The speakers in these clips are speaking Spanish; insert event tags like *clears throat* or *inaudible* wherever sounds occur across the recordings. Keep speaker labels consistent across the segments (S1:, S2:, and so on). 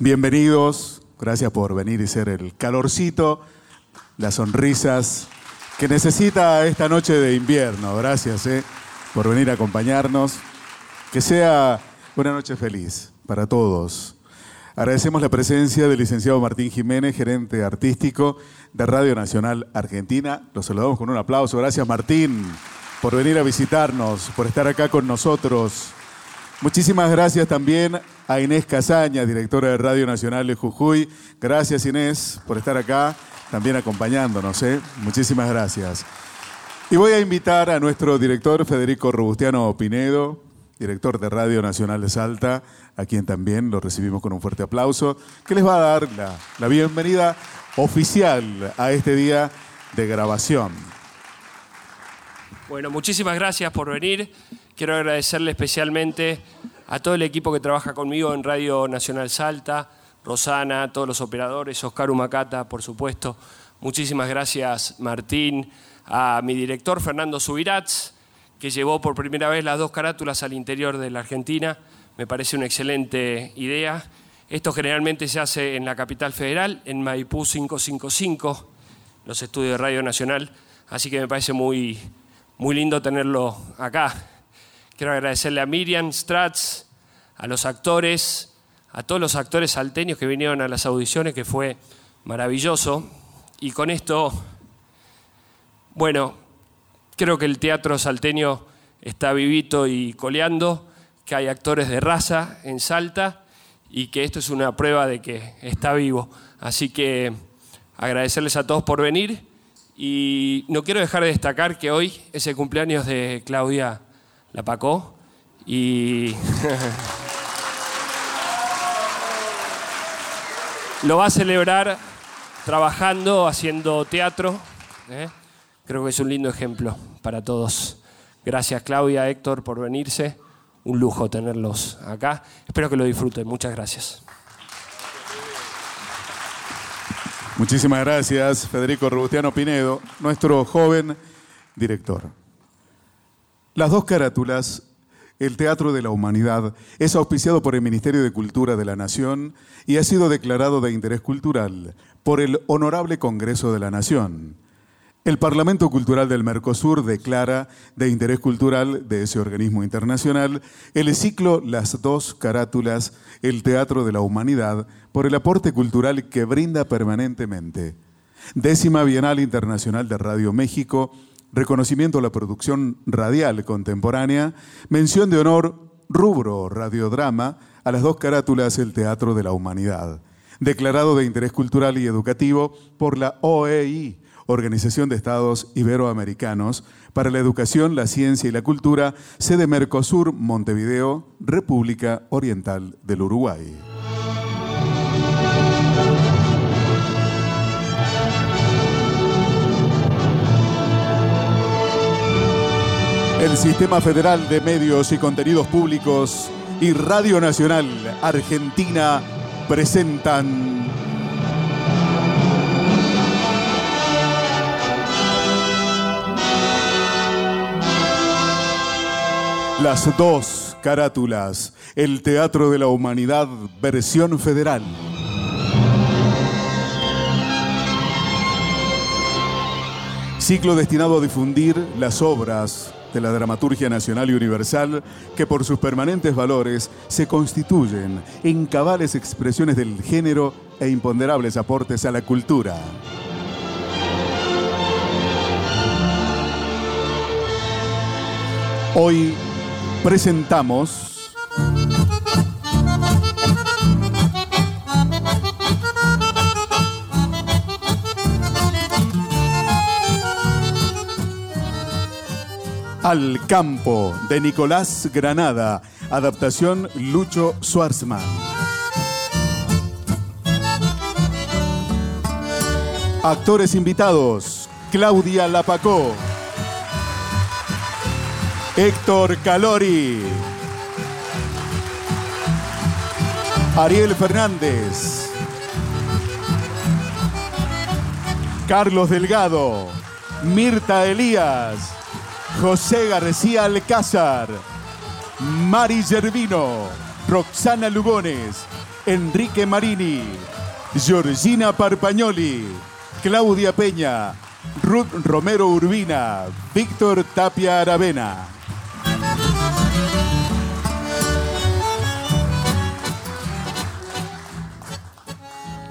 S1: Bienvenidos, gracias por venir y ser el calorcito, las sonrisas que necesita esta noche de invierno. Gracias eh, por venir a acompañarnos. Que sea una noche feliz para todos. Agradecemos la presencia del licenciado Martín Jiménez, gerente artístico de Radio Nacional Argentina. Lo saludamos con un aplauso. Gracias Martín por venir a visitarnos, por estar acá con nosotros. Muchísimas gracias también a Inés Casaña, directora de Radio Nacional de Jujuy. Gracias Inés por estar acá, también acompañándonos. ¿eh? Muchísimas gracias. Y voy a invitar a nuestro director Federico Robustiano Pinedo, director de Radio Nacional de Salta, a quien también lo recibimos con un fuerte aplauso, que les va a dar la, la bienvenida oficial a este día de grabación.
S2: Bueno, muchísimas gracias por venir. Quiero agradecerle especialmente a todo el equipo que trabaja conmigo en Radio Nacional Salta, Rosana, todos los operadores, Oscar Humacata, por supuesto. Muchísimas gracias, Martín, a mi director Fernando Subirats, que llevó por primera vez las dos carátulas al interior de la Argentina. Me parece una excelente idea. Esto generalmente se hace en la capital federal, en Maipú 555, los estudios de Radio Nacional, así que me parece muy, muy lindo tenerlo acá. Quiero agradecerle a Miriam Stratz, a los actores, a todos los actores salteños que vinieron a las audiciones, que fue maravilloso. Y con esto, bueno, creo que el teatro salteño está vivito y coleando, que hay actores de raza en Salta y que esto es una prueba de que está vivo. Así que agradecerles a todos por venir y no quiero dejar de destacar que hoy es el cumpleaños de Claudia la pacó y *laughs* lo va a celebrar trabajando, haciendo teatro. ¿eh? Creo que es un lindo ejemplo para todos. Gracias Claudia, Héctor, por venirse. Un lujo tenerlos acá. Espero que lo disfruten. Muchas gracias.
S1: Muchísimas gracias, Federico Robustiano Pinedo, nuestro joven director. Las dos carátulas, el Teatro de la Humanidad, es auspiciado por el Ministerio de Cultura de la Nación y ha sido declarado de interés cultural por el Honorable Congreso de la Nación. El Parlamento Cultural del Mercosur declara de interés cultural de ese organismo internacional el ciclo Las dos carátulas, el Teatro de la Humanidad, por el aporte cultural que brinda permanentemente. Décima Bienal Internacional de Radio México reconocimiento a la producción radial contemporánea, mención de honor, rubro radiodrama, a las dos carátulas El Teatro de la Humanidad, declarado de interés cultural y educativo por la OEI, Organización de Estados Iberoamericanos, para la Educación, la Ciencia y la Cultura, sede Mercosur, Montevideo, República Oriental del Uruguay. El Sistema Federal de Medios y Contenidos Públicos y Radio Nacional Argentina presentan Las dos carátulas, el Teatro de la Humanidad, versión federal. Ciclo destinado a difundir las obras de la dramaturgia nacional y universal que por sus permanentes valores se constituyen en cabales expresiones del género e imponderables aportes a la cultura. Hoy presentamos Al campo de Nicolás Granada, adaptación Lucho Schwarzman. Actores invitados, Claudia Lapacó, Héctor Calori, Ariel Fernández, Carlos Delgado, Mirta Elías, José García Alcázar, Mari Gervino, Roxana Lugones, Enrique Marini, Georgina Parpagnoli, Claudia Peña, Ruth Romero Urbina, Víctor Tapia Aravena.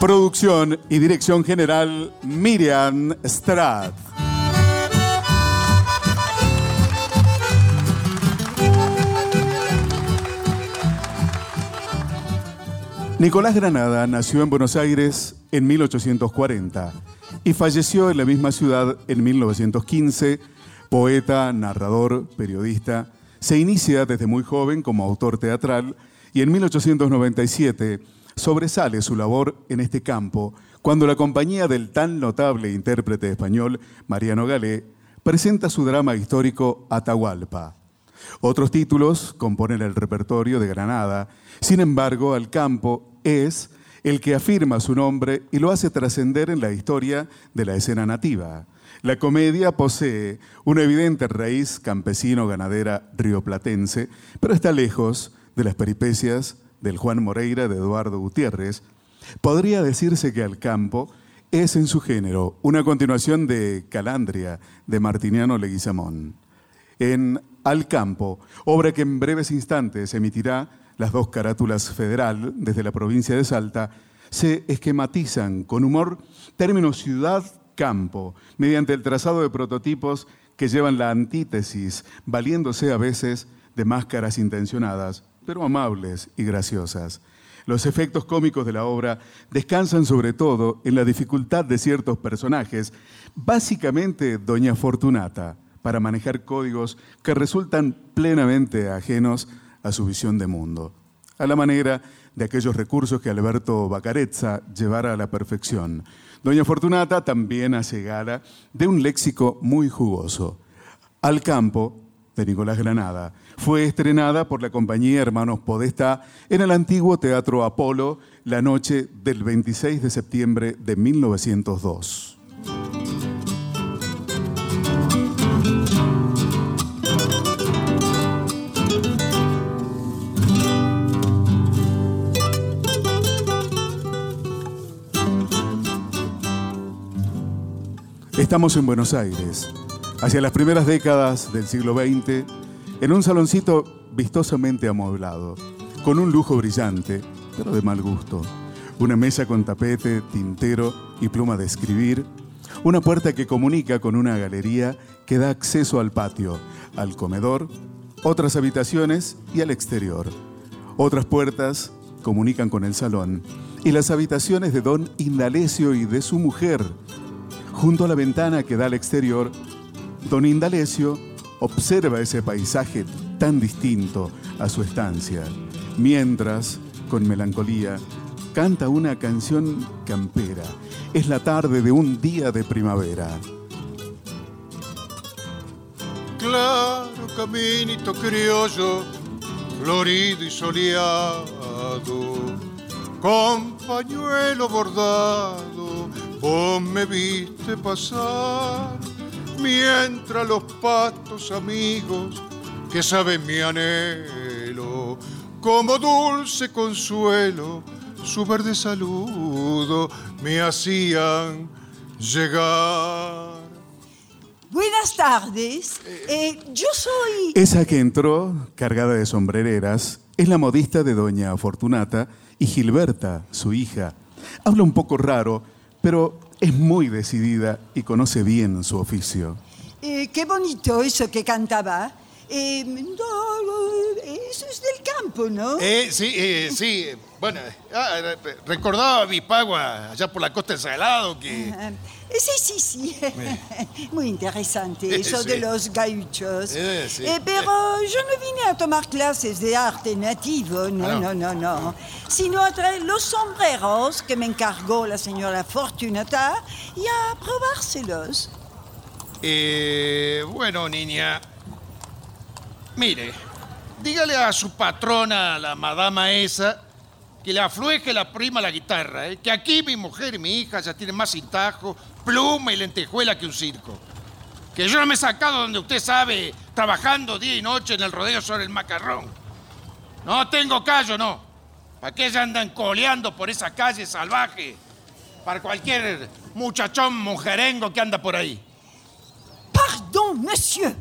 S1: Producción y dirección general Miriam Strath. Nicolás Granada nació en Buenos Aires en 1840 y falleció en la misma ciudad en 1915. Poeta, narrador, periodista, se inicia desde muy joven como autor teatral y en 1897 sobresale su labor en este campo cuando la compañía del tan notable intérprete español Mariano Galé presenta su drama histórico Atahualpa. Otros títulos componen el repertorio de Granada, sin embargo, Al campo es el que afirma su nombre y lo hace trascender en la historia de la escena nativa. La comedia posee una evidente raíz campesino-ganadera rioplatense, pero está lejos de las peripecias del Juan Moreira de Eduardo Gutiérrez. Podría decirse que Al campo es en su género una continuación de Calandria de Martiniano Leguizamón. En Al campo, obra que en breves instantes emitirá las dos carátulas federal desde la provincia de Salta, se esquematizan con humor términos ciudad-campo, mediante el trazado de prototipos que llevan la antítesis, valiéndose a veces de máscaras intencionadas, pero amables y graciosas. Los efectos cómicos de la obra descansan sobre todo en la dificultad de ciertos personajes, básicamente Doña Fortunata, para manejar códigos que resultan plenamente ajenos a su visión de mundo, a la manera de aquellos recursos que Alberto Bacarezza llevara a la perfección. Doña Fortunata también hace gala de un léxico muy jugoso. Al campo, de Nicolás Granada, fue estrenada por la compañía Hermanos Podestá en el antiguo Teatro Apolo la noche del 26 de septiembre de 1902. Estamos en Buenos Aires, hacia las primeras décadas del siglo XX, en un saloncito vistosamente amueblado, con un lujo brillante, pero de mal gusto. Una mesa con tapete, tintero y pluma de escribir, una puerta que comunica con una galería que da acceso al patio, al comedor, otras habitaciones y al exterior. Otras puertas comunican con el salón y las habitaciones de don Indalecio y de su mujer, Junto a la ventana que da al exterior, don Indalecio observa ese paisaje tan distinto a su estancia, mientras, con melancolía, canta una canción campera. Es la tarde de un día de primavera.
S3: Claro caminito criollo, florido y soleado, con pañuelo bordado Vos me viste pasar mientras los patos amigos que saben mi anhelo, como dulce consuelo, su verde saludo me hacían llegar.
S4: Buenas tardes, eh, yo soy...
S1: Esa que entró, cargada de sombrereras, es la modista de doña Fortunata y Gilberta, su hija. Habla un poco raro, pero es muy decidida y conoce bien su oficio.
S4: Eh, qué bonito eso que cantaba. Eh, eso es del campo, ¿no?
S3: Eh, sí, eh, sí. Bueno, ah, recordaba a mi pagua allá por la costa del Salado que...
S4: Sí, sí, sí. Muy interesante eso de los gauchos. pero yo no vine a tomar clases de arte nativo, no, ah, no, no, no, Sino a traer los sombreros que me encargó la señora Fortunata y a probárselos.
S3: bueno, niña, Mire, dígale a su patrona, la madama esa, que le aflueje la prima la guitarra, ¿eh? que aquí mi mujer y mi hija ya tienen más cintajo, pluma y lentejuela que un circo. Que yo no me he sacado donde usted sabe, trabajando día y noche en el rodeo sobre el macarrón. No tengo callo, no. ¿Para qué se andan coleando por esa calle salvaje? Para cualquier muchachón mujerengo que anda por ahí.
S4: Pardon, monsieur.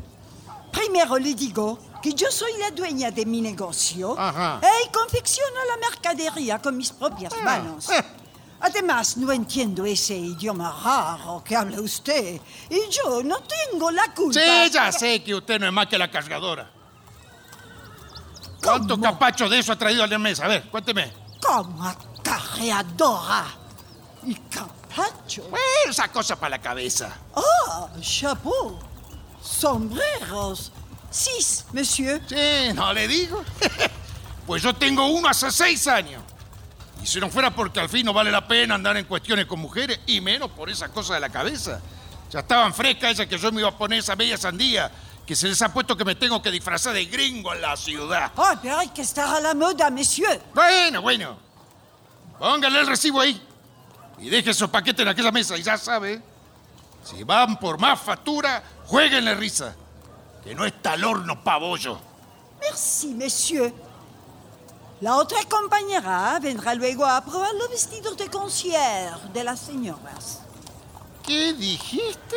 S4: Primero le digo que yo soy la dueña de mi negocio
S3: Ajá.
S4: y confecciono la mercadería con mis propias manos.
S3: eh.
S4: Además, no entiendo ese idioma raro que habla usted. Y yo no tengo la culpa.
S3: Sí, ya sé que usted no es más que la cargadora. ¿Cuántos
S4: ¿Cómo?
S3: capachos de eso ha traído a la mesa? A ver, cuénteme.
S4: Como acarreadora. Y capacho.
S3: Bueno, esa cosa para la cabeza.
S4: Ah, chapeau. Sombreros. Six, monsieur.
S3: Sí, no le digo. *laughs* pues yo tengo uno hace seis años. Y si no fuera porque al fin no vale la pena andar en cuestiones con mujeres, y menos por esa cosa de la cabeza. Ya estaban frescas esas que yo me iba a poner esa bella sandía, que se les ha puesto que me tengo que disfrazar de gringo en la ciudad.
S4: Ah, pero hay que estar a la moda, monsieur.
S3: Bueno, bueno. Póngale el recibo ahí. Y deje esos paquetes en aquella mesa. Y ya sabe, si van por más factura, jueguenle risa. Que no está al horno pabollo.
S4: Merci, monsieur. La otra compañera vendrá luego a probar los vestidos de concierge de las señoras.
S3: ¿Qué dijiste?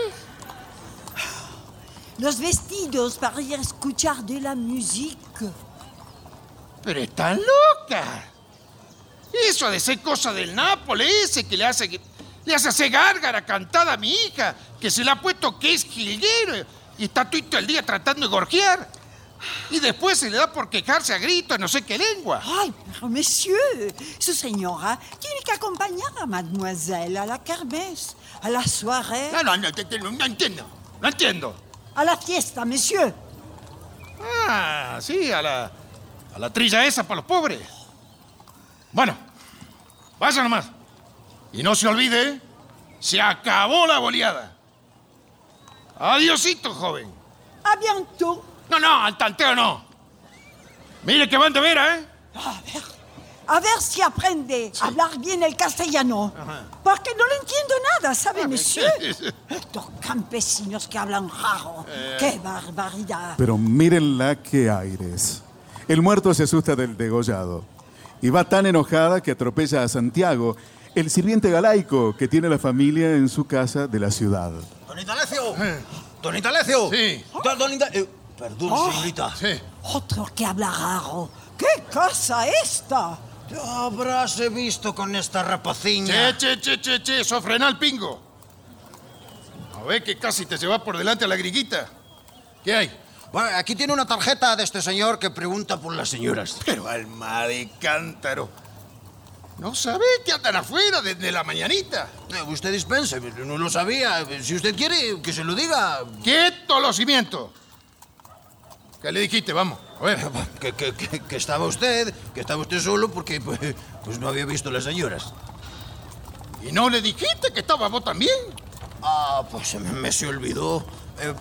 S4: Los vestidos para ir a escuchar de la música.
S3: Pero están loca. Eso ha de ser cosa del Nápoles, ese que le hace, que le hace hacer gárgara cantada a mi hija, que se le ha puesto que es jilguero y está todo el día tratando de gorjear. Y después se le da por quejarse a gritos en no sé qué lengua.
S4: Ay, pero monsieur, su señora tiene que acompañar a mademoiselle a la kermesse, a la soirée,
S3: No, no, no, no, no entiendo. No entiendo.
S4: a la fiesta, monsieur.
S3: Ah, sí, a la, a la trilla esa para los pobres. Bueno, vaya nomás. Y no se olvide, se acabó la boleada. Adiosito, joven.
S4: A bientôt.
S3: No, no, al tanteo no. Mire que van de veras, ¿eh?
S4: A ver, a ver si aprende a hablar bien el castellano. Porque no le entiendo nada, ¿sabe, monsieur? Estos campesinos que hablan raro. ¡Qué barbaridad!
S1: Pero mírenla qué aires. El muerto se asusta del degollado. Y va tan enojada que atropella a Santiago, el sirviente galaico que tiene la familia en su casa de la ciudad.
S5: Don Indalecio. Don Indalecio.
S3: Sí.
S5: Don, don Inda- perdón, señorita.
S3: Sí.
S4: Otro que habla raro. ¿Qué casa esta?
S5: ¿Te habráse visto con esta rapaciña?
S3: Che, che, che, che, che, eso frena el pingo. A ver que casi te lleva por delante a la griguita. ¿Qué hay?
S5: Bueno, aquí tiene una tarjeta de este señor que pregunta por las señoras.
S3: Pero alma de cántaro. ¿No sabe que andan afuera desde la mañanita?
S5: Eh, usted dispense, no lo sabía. Si usted quiere, que se lo diga.
S3: ¡Quieto los cimientos! ¿Qué le dijiste? Vamos, a ver.
S5: Que, que- que- que estaba usted, que estaba usted solo porque pues, pues no había visto las señoras.
S3: ¿Y no le dijiste que estaba vos también?
S5: Ah, pues me, me se olvidó. Eh,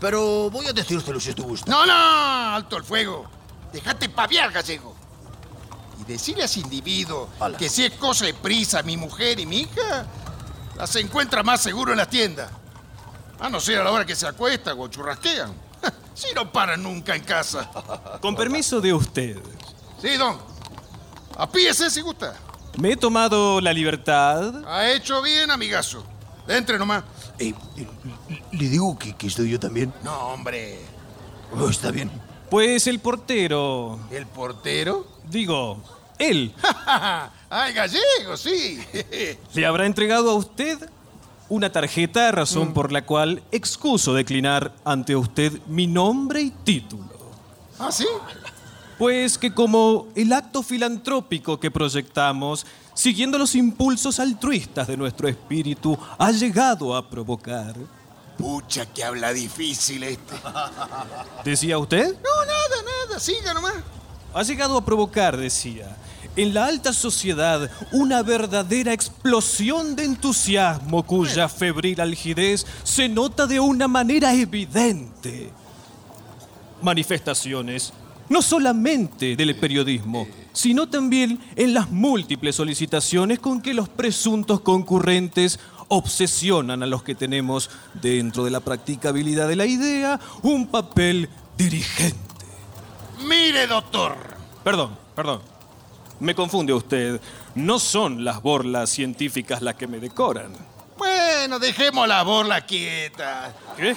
S5: pero voy a decírselo si usted gusta.
S3: No, no, alto el fuego. Déjate paviar, gallego. Y decirle a ese individuo
S5: Hola.
S3: que si es cosa de prisa mi mujer y mi hija, las encuentra más seguro en la tienda. A no ser a la hora que se acuestan o churrasquean. Si no paran nunca en casa.
S6: Con permiso de usted,
S3: Sí, don. Apíese si gusta.
S6: me he tomado la libertad.
S3: Ha hecho bien, amigazo. Entre nomás.
S5: Eh, eh, ¿Le digo que, que estoy yo también?
S3: No, hombre.
S5: Oh, está bien.
S6: Pues el portero,
S3: ¿El portero?
S6: digo, él, *laughs*
S3: ¡Ay, gallego, sí!
S6: le habrá entregado a usted una tarjeta, razón por la cual excuso declinar ante usted mi nombre y título.
S3: ¿Ah, sí?
S6: Pues que como el acto filantrópico que proyectamos, siguiendo los impulsos altruistas de nuestro espíritu, ha llegado a provocar.
S3: Pucha, que habla difícil este.
S6: ¿Decía usted?
S3: No, nada, nada, siga nomás.
S6: Ha llegado a provocar, decía, en la alta sociedad una verdadera explosión de entusiasmo cuya febril algidez se nota de una manera evidente. Manifestaciones, no solamente del periodismo, sino también en las múltiples solicitaciones con que los presuntos concurrentes obsesionan a los que tenemos, dentro de la practicabilidad de la idea, un papel dirigente.
S3: Mire, doctor.
S6: Perdón, perdón. Me confunde usted. No son las borlas científicas las que me decoran.
S3: Bueno, dejemos la borla quieta.
S6: ¿Qué?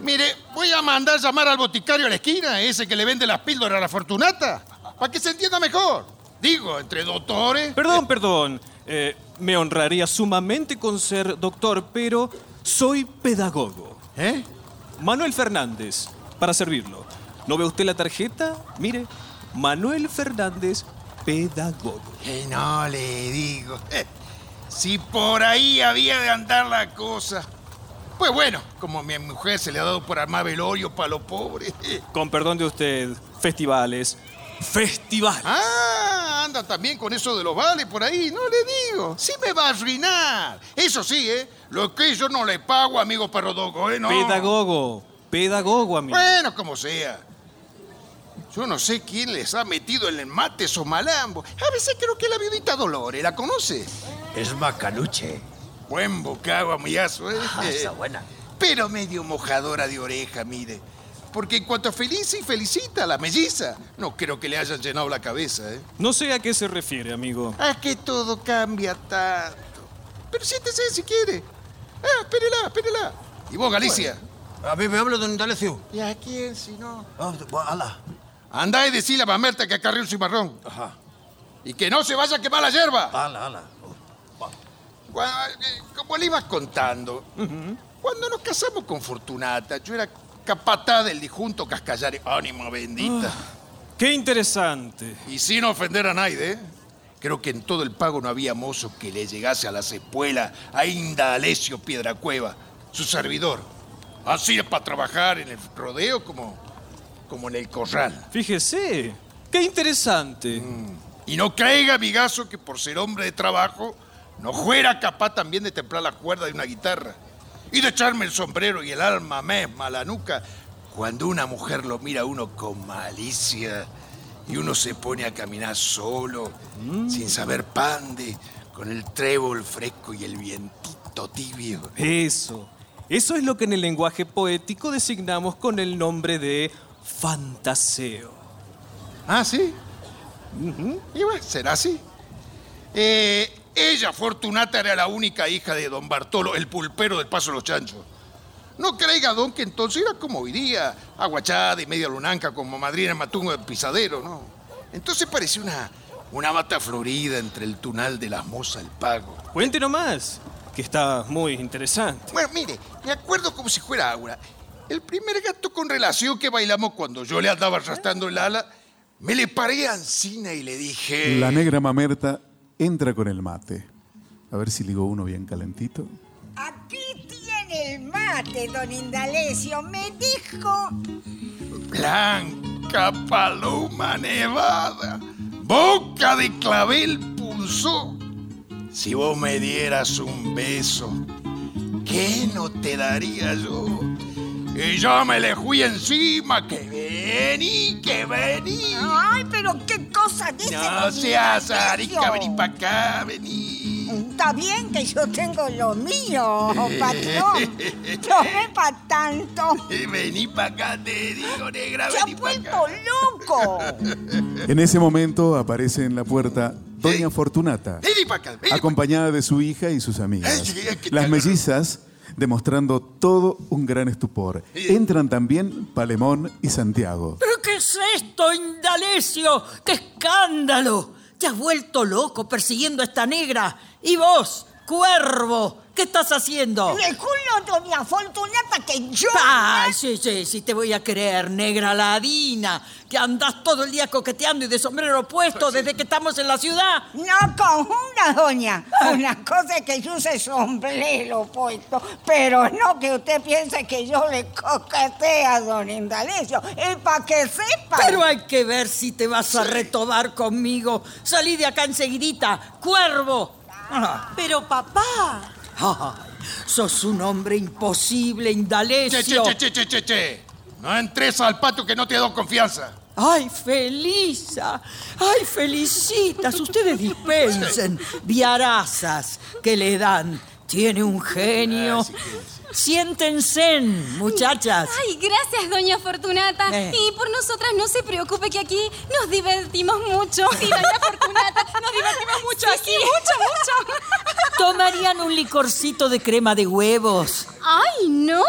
S3: Mire, voy a mandar llamar al boticario a la esquina, ese que le vende las píldoras a la Fortunata, para que se entienda mejor. Digo, entre doctores.
S6: Perdón, perdón. Eh, me honraría sumamente con ser doctor, pero soy pedagogo.
S3: ¿Eh?
S6: Manuel Fernández, para servirlo. ¿No ve usted la tarjeta? Mire, Manuel Fernández, pedagogo.
S3: Que no le digo. Eh, si por ahí había de andar la cosa. Pues bueno, como a mi mujer se le ha dado por armar velorio para los pobres. *laughs*
S6: Con perdón de usted, festivales. Festivales.
S3: Ah, anda también con eso de los vales por ahí, no le digo. Sí me va a arruinar. Eso sí, ¿eh? Lo que yo no le pago, amigo perrodogo, ¿eh? No.
S6: Pedagogo. Pedagogo, amigo.
S3: Bueno, como sea. Yo no sé quién les ha metido en el mate esos malambos. A veces creo que la viudita Dolores, ¿la conoce?
S5: Es macanuche.
S3: Buen bocado, amigazo, ¿eh?
S5: Ah, esa buena.
S3: Pero medio mojadora de oreja, mire. Porque en cuanto feliz y felicita a la melliza, no creo que le hayan llenado la cabeza, ¿eh?
S6: No sé a qué se refiere, amigo.
S3: A que todo cambia tanto. Pero siéntese si quiere. Ah, espérela, espérela. ¿Y vos, Galicia?
S5: A mí me habla don Indalecio.
S3: ¿Y a quién si no?
S5: Ah, bueno, ala.
S3: Andá y decile a Mamerta que acarre un cimarrón.
S5: Ajá.
S3: Y que no se vaya a quemar la hierba.
S5: Ala, ala.
S3: Eh, Como le iba contando, cuando nos casamos con Fortunata, yo era capataz del disjunto Cascallare. ¡Ánima bendita!
S6: Qué interesante.
S3: Y sin ofender a nadie, ¿eh? creo que en todo el pago no había mozo que le llegase a las espuelas a Inda Alessio Piedracueva, su servidor. Así es para trabajar en el rodeo como, como en el corral.
S6: Fíjese. Qué interesante.
S3: Y no caiga, amigazo, que por ser hombre de trabajo no fuera capaz también de templar la cuerda de una guitarra y de echarme el sombrero y el alma misma a la nuca cuando una mujer lo mira a uno con malicia y uno se pone a caminar solo, sin saber pande, con el trébol fresco y el vientito tibio.
S6: Eso. Eso es lo que en el lenguaje poético designamos con el nombre de fantaseo.
S3: Ah, sí. Y bueno, será así. Eh, ella, Fortunata, era la única hija de don Bartolo, el pulpero del Paso de los Chanchos. No creiga, don, que entonces era como hoy día, aguachada y media lunanca como madrina matungo del pisadero, ¿no? Entonces parecía una, una mata florida entre el tunal de las mozas del pago.
S6: Cuente nomás, que está muy interesante.
S3: Bueno, mire, me acuerdo como si fuera Aura. El primer gato con relación que bailamos cuando yo le andaba arrastrando el ala, me le paré a Ancina y le dije...
S1: La negra mamerta entra con el mate. A ver si ligo uno bien calentito.
S4: Aquí tiene el mate, don Indalecio. Me dijo.
S3: Blanca paloma nevada, boca de clavel punzó. Si vos me dieras un beso, ¿qué no te daría yo? Y yo me le fui encima, que vení, que vení.
S4: Ay, pero qué cosa dice.
S3: No seas arica, vení para acá, vení.
S4: Está bien que yo tengo lo mío, *laughs* patrón. No es para tanto.
S3: Vení para acá, te digo, negra,
S4: Se ha
S3: vení para
S4: vuelto loco.
S1: En ese momento aparece en la puerta Doña Fortunata,
S3: Vení para acá, vení pa'
S1: acompañada de su hija y sus amigas. Las mellizas, demostrando todo un gran estupor. Entran también Palemón y Santiago.
S7: ¿Pero qué es esto, Indalecio? ¡Qué escándalo! Te has vuelto loco persiguiendo a esta negra. ¿Y vos, cuervo? ¿Qué estás haciendo?
S4: Le juro, doña Fortunata, que yo...
S7: Ay, sí, sí, sí, te voy a creer, negra ladina, que andás todo el día coqueteando y de sombrero puesto desde que estamos en la ciudad.
S4: No confunda, doña. Una cosa es que yo use sombrero puesto, pero no que usted piense que yo le coquetee a don Indalecio. Y para que sepa...
S7: Pero hay que ver si te vas a retobar conmigo. Salí de acá enseguidita, cuervo. Ah,
S8: Pero papá,
S7: ay, sos un hombre imposible,
S3: Che, che,
S7: Indalecio.
S3: che, che, che, che, che. No entres al patio que no te doy confianza.
S7: Ay, Felisa, ay, felicitas, ustedes dispensen, viarazas que le dan Tiene un genio. Siéntense, muchachas.
S8: Ay, gracias, doña Fortunata.
S7: Eh.
S8: Y por nosotras no se preocupe que aquí nos divertimos mucho. Sí, doña Fortunata, nos divertimos mucho aquí. mucho, mucho. *laughs*
S7: Tomarían un licorcito de crema de huevos.
S8: Ay, no,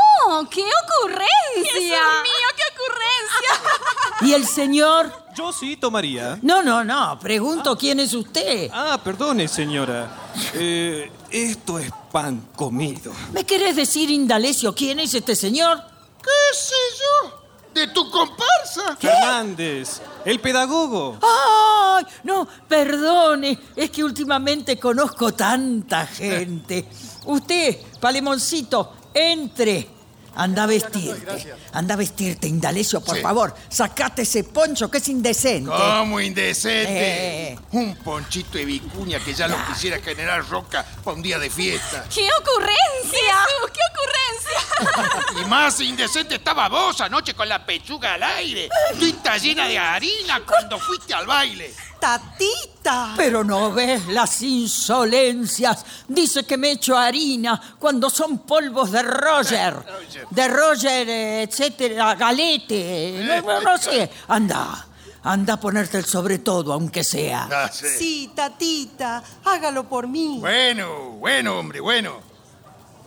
S8: qué ocurrencia. Jesús mío, qué ocurrencia. *laughs*
S7: ¿Y el señor?
S6: Yo sí tomaría.
S7: No, no, no. Pregunto quién es usted.
S6: Ah, perdone, señora. Eh, esto es pan comido.
S7: ¿Me querés decir, Indalecio, quién es este señor?
S3: ¿Qué sé yo? ¿De tu comparsa?
S6: Fernández, el pedagogo.
S7: ¡Ay! No, perdone. Es que últimamente conozco tanta gente. Usted, Palemoncito, entre. Anda a vestirte. Anda a vestirte, Indalecio, por
S3: Sí.
S7: favor. Sacate ese poncho que es indecente.
S3: ¿Cómo indecente?
S7: Eh.
S3: Un ponchito de vicuña que ya lo quisiera General Roca para un día de fiesta. *laughs*
S8: ¡Qué ocurrencia! ¡Qué ocurrencia! *laughs*
S3: Y más indecente estaba vos anoche con la pechuga al aire. *laughs* Tuita llena de harina cuando fuiste al baile.
S4: Tatita.
S7: Pero no ves las insolencias. Dice que me echo harina cuando son polvos de Roger.
S3: Roger.
S7: De Roger, eh, etcétera, galete. No, no- no sé. Anda, anda a ponerte el sobre todo, aunque sea.
S3: Ah, sí.
S4: Sí, tatita, hágalo por mí.
S3: Bueno, bueno, hombre, bueno.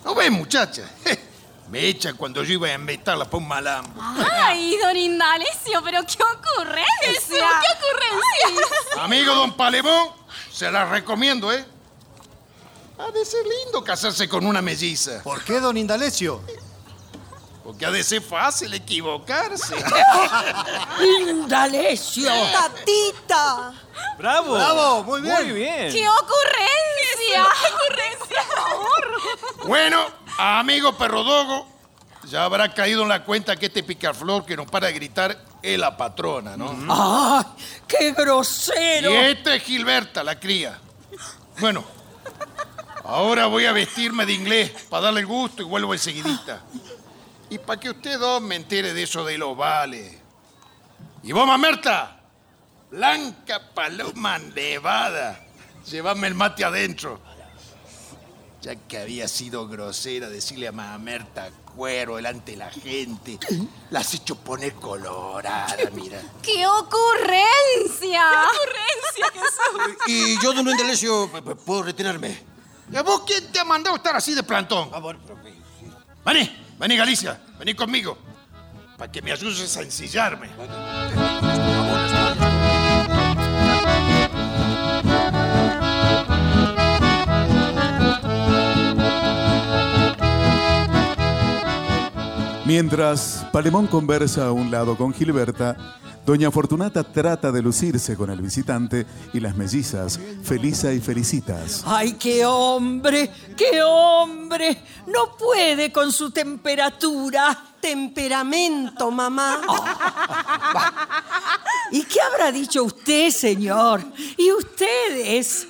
S3: ¿No ves, muchacha? Me echan cuando yo iba a invitarla para un malambo.
S8: Ay, don Indalecio, pero qué ocurrencia. Qué ocurrencia.
S3: Amigo don Palemón, se la recomiendo, ¿eh? Ha de ser lindo casarse con una melliza.
S9: ¿Por qué, don Indalecio?
S3: Porque ha de ser fácil equivocarse. *laughs*
S7: Indalecio.
S4: Tatita.
S6: ¡Bravo!
S9: Bravo, muy bien.
S6: Muy bien.
S8: ¡Qué ocurrencia! ¡Qué ocurrencia, por favor!
S3: bueno, amigo perrodogo, ya habrá caído en la cuenta que este picaflor que nos para de gritar es la patrona, ¿no?
S7: ¡Ay, qué
S3: Y
S7: grosero!
S3: esta es Gilberta, la cría. Bueno, ahora voy a vestirme de inglés para darle el gusto y vuelvo enseguidita. Y para que usted dos me entere de eso de los vales. Y vos, mamerta, blanca paloma nevada, llévame el mate adentro. Ya que había sido grosera decirle a mamerta cuero delante de la gente, la has hecho poner colorada, mira. *laughs*
S8: ¡Qué ocurrencia! ¡Qué ocurrencia, Jesús! *laughs*
S5: Y yo, don p- puedo retenerme.
S3: ¿Y a vos quién te ha mandado estar así de plantón?
S5: Bueno, pero, eh,
S3: Vení, vení Galicia, vení conmigo. Para que me ayudes a ensillarme.
S1: Mientras Palemón conversa a un lado con Gilberta, Doña Fortunata trata de lucirse con el visitante y las mellizas, Felisa y Felicitas.
S7: ¡Ay, qué hombre! ¡Qué hombre! No puede con su temperatura.
S4: Temperamento, mamá. *laughs*
S7: ¿Y qué habrá dicho usted, señor? ¿Y ustedes?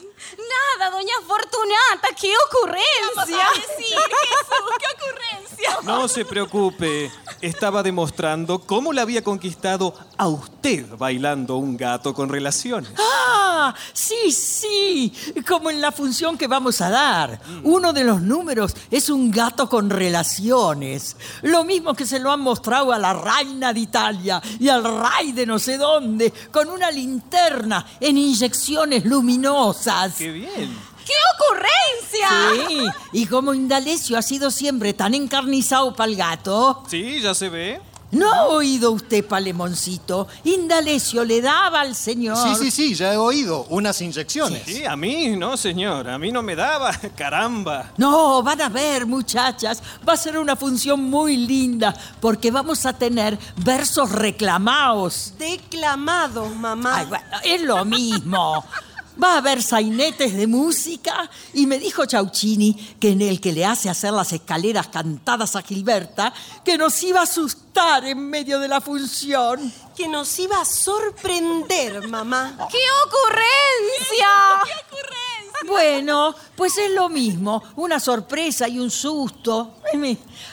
S8: Nada, doña Fortunata, qué ocurrencia. decir, Jesús, qué ocurrencia. *laughs*
S6: No se preocupe. Estaba demostrando cómo le había conquistado a usted bailando un gato con relaciones.
S7: Ah, sí, sí, como en la función que vamos a dar. Uno de los números es un gato con relaciones. Lo mismo que se lo han mostrado a la reina de Italia y al rey de no sé dónde, con una linterna en inyecciones luminosas.
S6: ¡Qué bien!
S8: ¡Qué ocurrencia!
S7: Sí, y como Indalecio ha sido siempre tan encarnizado para el gato,
S6: Sí, ya se ve.
S7: ¿no ha oído usted, Palemoncito? Indalecio le daba al señor.
S9: Sí, sí, sí, ya he oído. Unas inyecciones.
S6: Sí, a mí no, señor. A mí no me daba. *laughs* Caramba.
S7: No, van a ver, muchachas. Va a ser una función muy linda porque vamos a tener versos reclamados.
S4: Declamado, mamá.
S7: Ay, bueno, es lo mismo. *laughs* Va a haber sainetes de música y me dijo Chauchini que en el que le hace hacer las escaleras cantadas a Gilberta, que nos iba a asustar en medio de la función.
S4: Que nos iba a sorprender, mamá.
S8: ¡Qué ocurrencia! *laughs* ¡Qué ocurrencia!
S7: Bueno, pues es lo mismo, una sorpresa y un susto.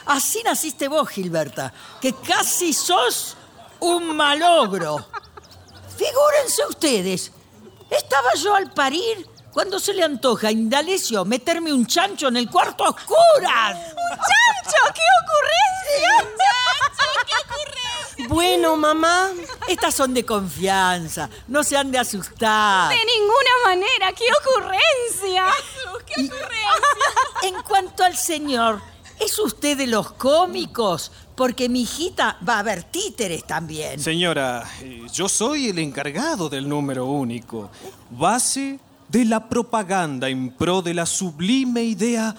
S7: Así naciste vos, Gilberta, que casi sos un malogro. Figúrense ustedes, estaba yo al parir Cuando se le antoja a Indalecio meterme un chancho en el cuarto a oscuras.
S8: ¡Un chancho! ¡Qué ocurrencia! ¡Un chancho! ¡Qué ocurrencia!
S7: Bueno, mamá, estas son de confianza. No se han de asustar.
S8: De ninguna manera. ¡Qué ocurrencia! ¡Qué
S7: Y-
S8: ocurrencia!
S7: En cuanto al señor, ¿es usted de los cómicos? Porque mi hijita va a ver títeres también.
S6: Señora, eh, yo soy el encargado del número único, base de la propaganda en pro de la sublime idea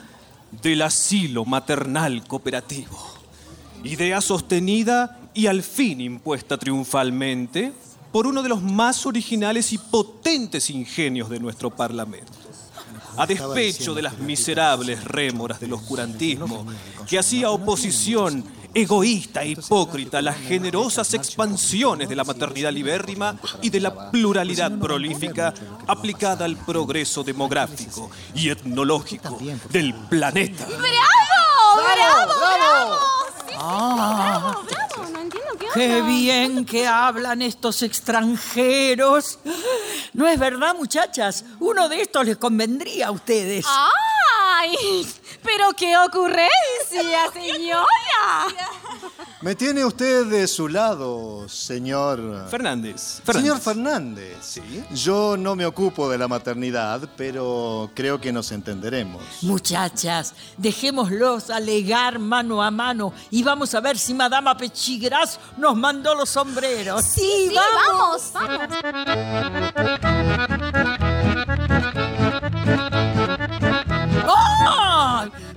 S6: del asilo maternal cooperativo. Idea sostenida y al fin impuesta triunfalmente por uno de los más originales y potentes ingenios de nuestro Parlamento. A despecho de las miserables rémoras del oscurantismo, que hacía oposición egoísta e hipócrita las generosas expansiones de la maternidad libérrima y de la pluralidad prolífica aplicada al progreso demográfico y etnológico del planeta.
S8: ¡Bravo! ¡Bravo! ¡Bravo! Sí, sí,
S7: Ah.
S8: bravo, bravo. No entiendo qué
S7: ¡Qué
S8: onda.
S7: bien que hablan estos extranjeros! ¿No es verdad, muchachas? Uno de estos les convendría a ustedes.
S8: ¡Ay! ¡Pero qué ocurrencia, señora!
S9: Me tiene usted de su lado, señor.
S6: Fernández.
S9: Señor Fernández. Yo no me ocupo de la maternidad, pero creo que nos entenderemos.
S7: Muchachas, dejémoslos alegar mano a mano y vamos a ver si Madama Pechigras nos mandó los sombreros.
S8: Sí, vamos, vamos.
S7: ¡Ay!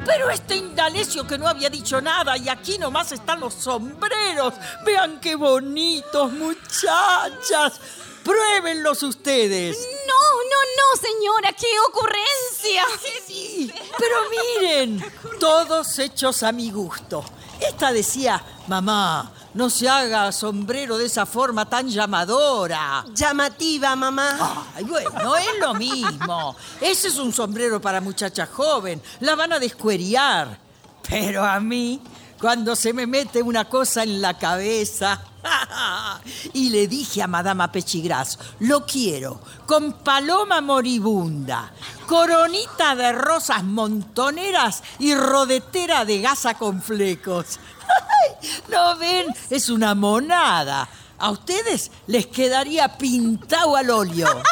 S7: Pero este Indalecio que no había dicho nada y aquí nomás están los sombreros. Vean qué bonitos, muchachas. Pruébenlos ustedes.
S8: No, no, no, señora, qué ocurrencia.
S7: Sí, pero miren, todos hechos a mi gusto. Esta decía, mamá, no se haga sombrero de esa forma tan llamadora.
S10: Llamativa, mamá.
S7: Ay, bueno, es lo mismo. Ese es un sombrero para muchacha joven. La van a descueriar. Pero a mí, cuando se me mete una cosa en la cabeza... *laughs* y le dije a Madama Pechigras, lo quiero con paloma moribunda, coronita de rosas montoneras y rodetera de gasa con flecos. *laughs* ¿No ven? Es una monada. A ustedes les quedaría pintado al óleo. *laughs*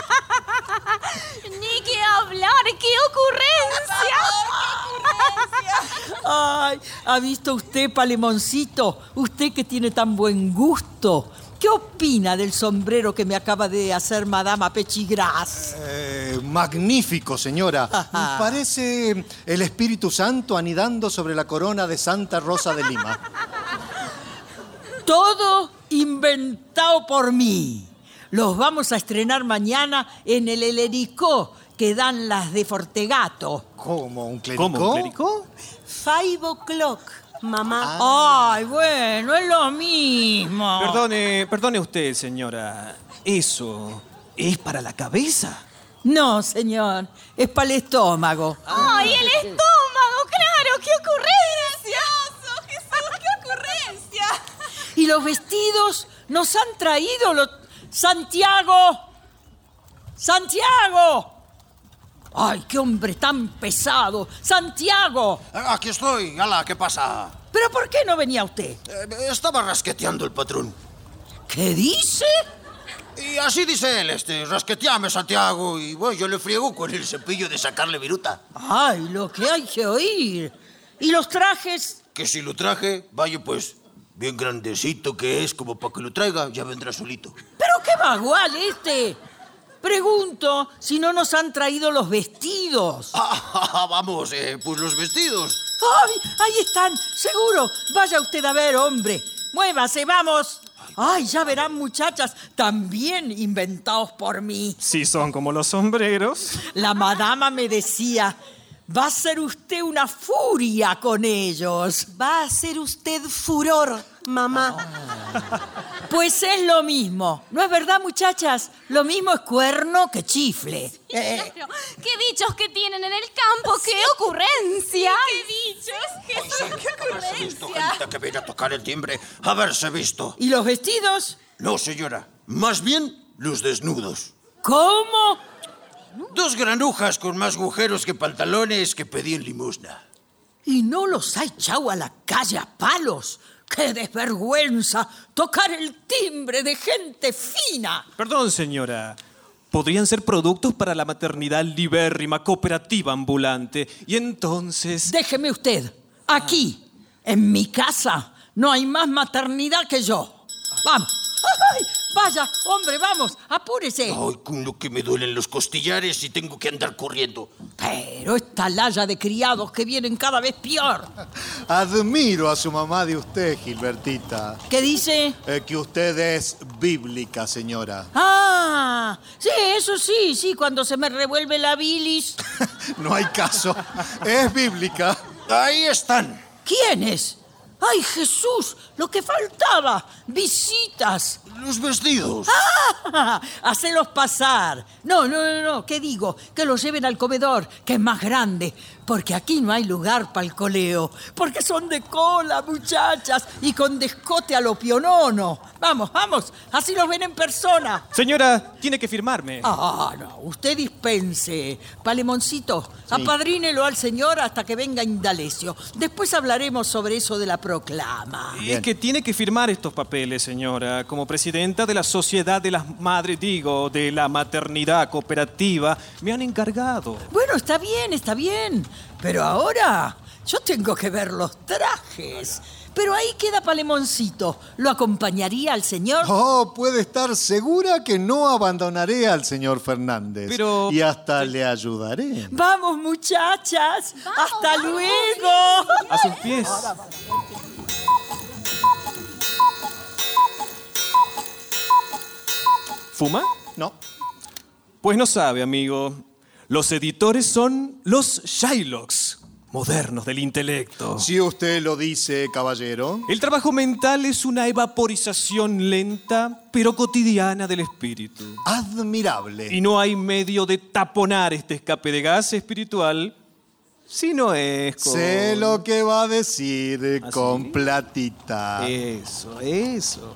S8: Ni que hablar, *laughs* qué ocurrencia.
S7: Ay, ¿ha visto usted, Palemoncito? Usted que tiene tan buen gusto. ¿Qué opina del sombrero que me acaba de hacer Madama Pechigras?
S9: Eh, magnífico, señora. Parece el Espíritu Santo anidando sobre la corona de Santa Rosa de Lima.
S7: Todo inventado por mí. Los vamos a estrenar mañana en el Helericó que dan las de Fortegato.
S9: ¿Cómo? ¿Un clericó?
S6: ¿Cómo, un?
S10: Five o'clock, mamá.
S7: Ay, bueno, es lo mismo.
S6: Perdone, perdone usted, señora. ¿Eso es para la cabeza?
S7: No, señor, es para el estómago.
S8: ¡Ay, el estómago! ¡Claro! ¡Qué ocurrencia! ¡Jesús, qué ocurrencia!
S7: Y los vestidos nos han traído los... ¡Santiago! ¡Santiago! ¡Ay, qué hombre tan pesado! ¡Santiago!
S5: Aquí estoy. Ala, ¿qué pasa?
S7: ¿Pero por qué no venía usted?
S5: Eh, estaba rasqueteando el patrón.
S7: ¿Qué dice?
S5: Y así dice él, este, rasqueteame, Santiago. Y bueno, yo le friego con el cepillo de sacarle viruta.
S7: ¡Ay, lo que hay que oír! ¿Y los trajes?
S5: Que si lo traje, vaya pues, bien grandecito que es, como para que lo traiga, ya vendrá solito.
S7: ¿Pero qué bagual este? Pregunto si no nos han traído los vestidos. *laughs*
S5: Ah, vamos, eh, pues los vestidos.
S7: ¡Ay! Ahí están, seguro. Vaya usted a ver, hombre. Muévase, vamos. Ay, ya verán, muchachas, también inventados por mí.
S6: Si son como los sombreros.
S7: La madama me decía, va a ser usted una furia con ellos.
S10: Va a ser usted furor, mamá.
S7: Pues es lo mismo. ¿No es verdad, muchachas? Lo mismo es cuerno que chifle. Eh,
S8: Claro. ¡Qué bichos que tienen en el campo! ¡Qué ocurrencia! ¡Qué bichos! ¡Jesús, qué
S5: Haberse visto
S8: ocurrencia!
S5: gente que viene a tocar el timbre. Haberse visto.
S7: ¿Y los vestidos?
S5: No, señora. Más bien los desnudos.
S7: ¿Cómo?
S5: Dos granujas con más agujeros que pantalones que pedí en limosna.
S7: ¿Y no los ha echado a la calle a palos? ¡Qué desvergüenza! Tocar el timbre de gente fina.
S6: Perdón, señora. Podrían ser productos para la maternidad libérrima, cooperativa ambulante. Y entonces...
S7: Déjeme usted. Aquí, en mi casa, no hay más maternidad que yo. Vamos. ¡Ay! Vaya, hombre, vamos, apúrese.
S5: Ay, con lo que me duelen los costillares y tengo que andar corriendo.
S7: Pero esta laya de criados que vienen cada vez peor. *laughs*
S9: Admiro a su mamá de usted, Gilbertita.
S7: ¿Qué dice?
S9: Eh, que usted es bíblica, señora.
S7: Ah, sí, eso sí, sí, cuando se me revuelve la bilis. *laughs*
S9: no hay caso. Es bíblica.
S5: Ahí están.
S7: ¿Quiénes? ¡Ay, Jesús! Lo que faltaba. Visitas.
S5: Los vestidos.
S7: ¡Ah! *laughs* Hacelos pasar. No, no, no, no. ¿Qué digo? Que los lleven al comedor, que es más grande. Porque aquí no hay lugar para el coleo. Porque son de cola, muchachas, y con descote a lo pionono. Vamos, vamos. Así los ven en persona.
S6: Señora, tiene que firmarme.
S7: Ah, no. Usted dispense. Palemoncito, apadrínelo al señor hasta que venga Indalecio. Después hablaremos sobre eso de la proclama.
S6: Es que tiene que firmar estos papeles, señora. Como presidenta de la Sociedad de las Madres, digo, de la Maternidad Cooperativa, me han encargado.
S7: Bueno, está bien, está bien. Pero ahora yo tengo que ver los trajes. Pero ahí queda Palemoncito. ¿Lo acompañaría al señor?
S9: Oh, puede estar segura que no abandonaré al señor Fernández.
S6: Pero-
S9: Y hasta le ayudaré.
S7: Vamos, muchachas. Hasta luego.
S6: A sus pies. ¿Fuma?
S9: No.
S6: Pues no sabe, amigo. Los editores son los Shylocks, modernos del intelecto.
S9: Si usted lo dice, caballero.
S6: El trabajo mental es una evaporización lenta, pero cotidiana del espíritu.
S9: Admirable.
S6: Y no hay medio de taponar este escape de gas espiritual si no es con...
S9: Sé lo que va a decir
S6: ¿Ah,
S9: con platita.
S6: Eso, eso.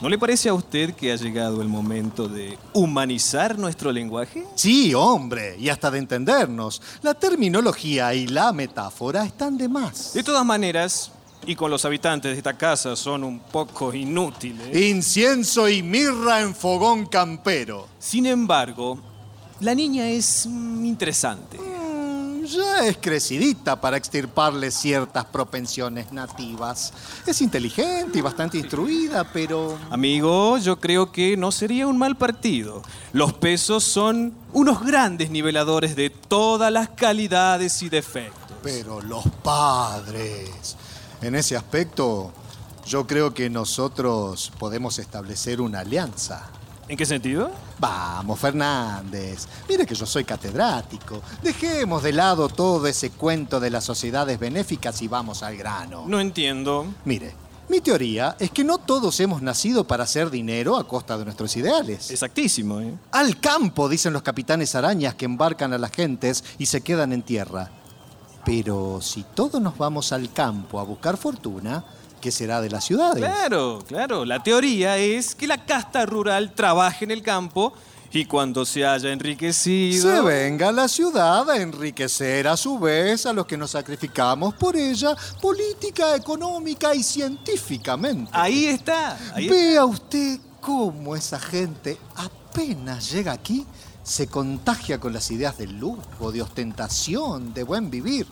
S6: ¿No le parece a usted que ha llegado el momento de humanizar nuestro lenguaje?
S9: Sí, hombre, y hasta de entendernos. La terminología y la metáfora están de más.
S6: De todas maneras, y con los habitantes de esta casa son un poco inútiles.
S9: Incienso y mirra en fogón campero.
S6: Sin embargo, la niña es mm, interesante.
S9: Ya es crecidita para extirparle ciertas propensiones nativas. Es inteligente y bastante instruida, pero...
S6: Amigo, yo creo que no sería un mal partido. Los pesos son unos grandes niveladores de todas las calidades y defectos.
S9: Pero los padres. En ese aspecto, yo creo que nosotros podemos establecer una alianza.
S6: ¿En qué sentido?
S9: Vamos, Fernández. Mire que yo soy catedrático. Dejemos de lado todo ese cuento de las sociedades benéficas y vamos al grano.
S6: No entiendo.
S9: Mire, mi teoría es que no todos hemos nacido para hacer dinero a costa de nuestros ideales.
S6: Exactísimo, ¿eh?
S9: Al campo, dicen los capitanes arañas que embarcan a las gentes y se quedan en tierra. Pero si todos nos vamos al campo a buscar fortuna, ¿qué será de las ciudades?
S6: Claro, claro. La teoría es que la casta rural trabaje en el campo y cuando se haya enriquecido...
S9: Se venga a la ciudad a enriquecer a su vez a los que nos sacrificamos por ella, política, económica y científicamente.
S6: Ahí está. ahí está.
S9: Vea usted cómo esa gente apenas llega aquí se contagia con las ideas del lujo, de ostentación, de buen vivir.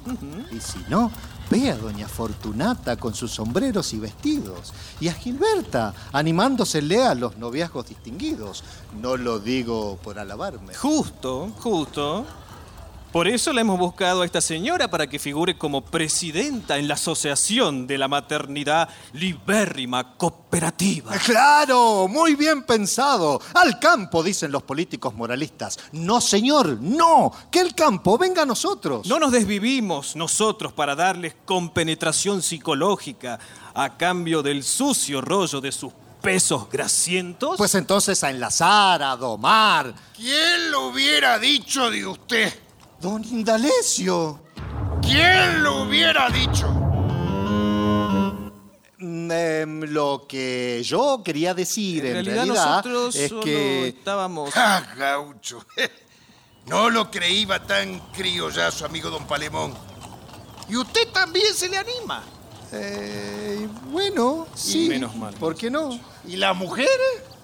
S9: Y si no, ve a doña Fortunata con sus sombreros y vestidos. Y a Gilberta animándosele a los noviazgos distinguidos. No lo digo por alabarme.
S6: Justo, justo. Por eso la hemos buscado a esta señora para que figure como presidenta en la Asociación de la Maternidad Libérrima Cooperativa.
S9: Claro, muy bien pensado. Al campo, dicen los políticos moralistas. No, señor, no. Que el campo venga a nosotros.
S6: No nos desvivimos nosotros para darles compenetración psicológica a cambio del sucio rollo de sus pesos grasientos.
S9: Pues entonces a enlazar, a domar.
S3: ¿Quién lo hubiera dicho de usted?
S9: Don Indalecio.
S3: ¿Quién lo hubiera dicho?
S9: Mm, em, lo que yo quería decir
S6: en
S9: en,
S6: realidad, nosotros
S9: es
S6: solo
S9: que
S6: estábamos...
S3: Ah, gaucho. *laughs* No lo creíba tan criollazo, amigo don Palemón. Y usted también se le anima.
S9: Eh, bueno, sí.
S6: Menos mal.
S9: ¿Por qué no?
S3: ¿Y la mujer?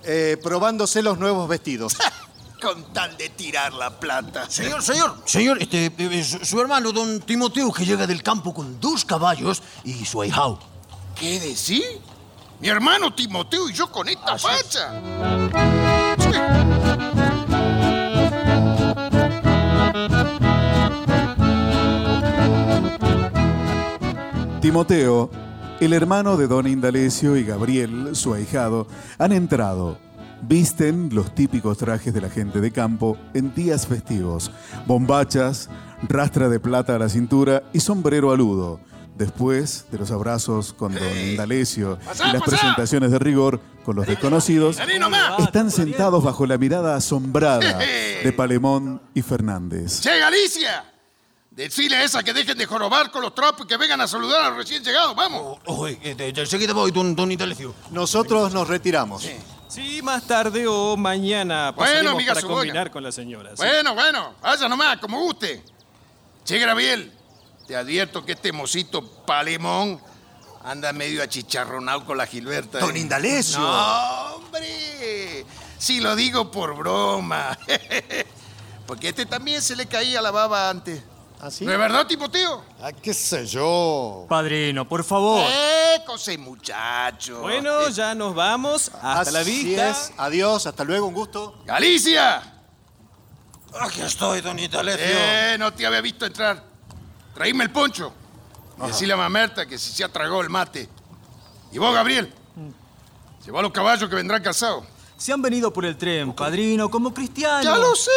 S9: Eh, probándose los nuevos vestidos. *laughs*
S3: Con tal de tirar la plata.
S5: Señor, señor, señor, este, eh, su, su hermano, don Timoteo, que llega del campo con dos caballos y su ahijao.
S3: ¿Qué decir? Mi hermano Timoteo y yo con esta
S5: Así es.
S3: facha.
S1: Timoteo, el hermano de don Indalecio y Gabriel, su ahijado, han entrado. Visten los típicos trajes de la gente de campo en días festivos, bombachas, rastra de plata a la cintura y sombrero aludo. Después de los abrazos con don Indalecio y las
S3: pasá.
S1: presentaciones de rigor con los desconocidos, están sentados bajo la mirada asombrada de Palemón y Fernández.
S3: ¡Che, Galicia! Decile a esa que dejen de jorobar con los trapos y que vengan a saludar a los recién llegados, vamos.
S5: Oye, eh, de- de- enseguida voy, don, don Indalecio.
S9: Nosotros nos retiramos.
S6: Sí, más tarde o mañana
S3: Bueno,
S6: pasaremos
S3: amiga
S6: para
S3: Suboya.
S6: combinar con la señora. sí.
S3: Bueno, bueno, vaya nomás, como guste. Che, Graviel, te advierto que este mocito Palemón anda medio achicharronado con la Gilberta.
S5: Don
S3: ¿eh?
S5: Indalecio.
S3: No, hombre. Si lo digo por broma. *laughs* Porque a este también se le caía la baba antes.
S9: ¿Ah,
S3: es verdad, Timoteo?
S11: Ah, qué sé yo.
S12: Padrino, por favor.
S3: ¡Eh, cose muchacho!
S6: Bueno, ya nos vamos. Hasta la
S9: Así
S6: vista.
S9: es. Adiós, hasta luego, un gusto.
S3: ¡Galicia!
S5: Aquí estoy, don Indalecio.
S3: Eh, no te había visto entrar. Traíme el poncho. Y decíle a Mamerta que si se ha tragado el mate. Y vos, Gabriel, lleva a los caballos que vendrán calzados.
S12: Se han venido por el tren, padrino, como cristianos.
S3: Ya lo sé.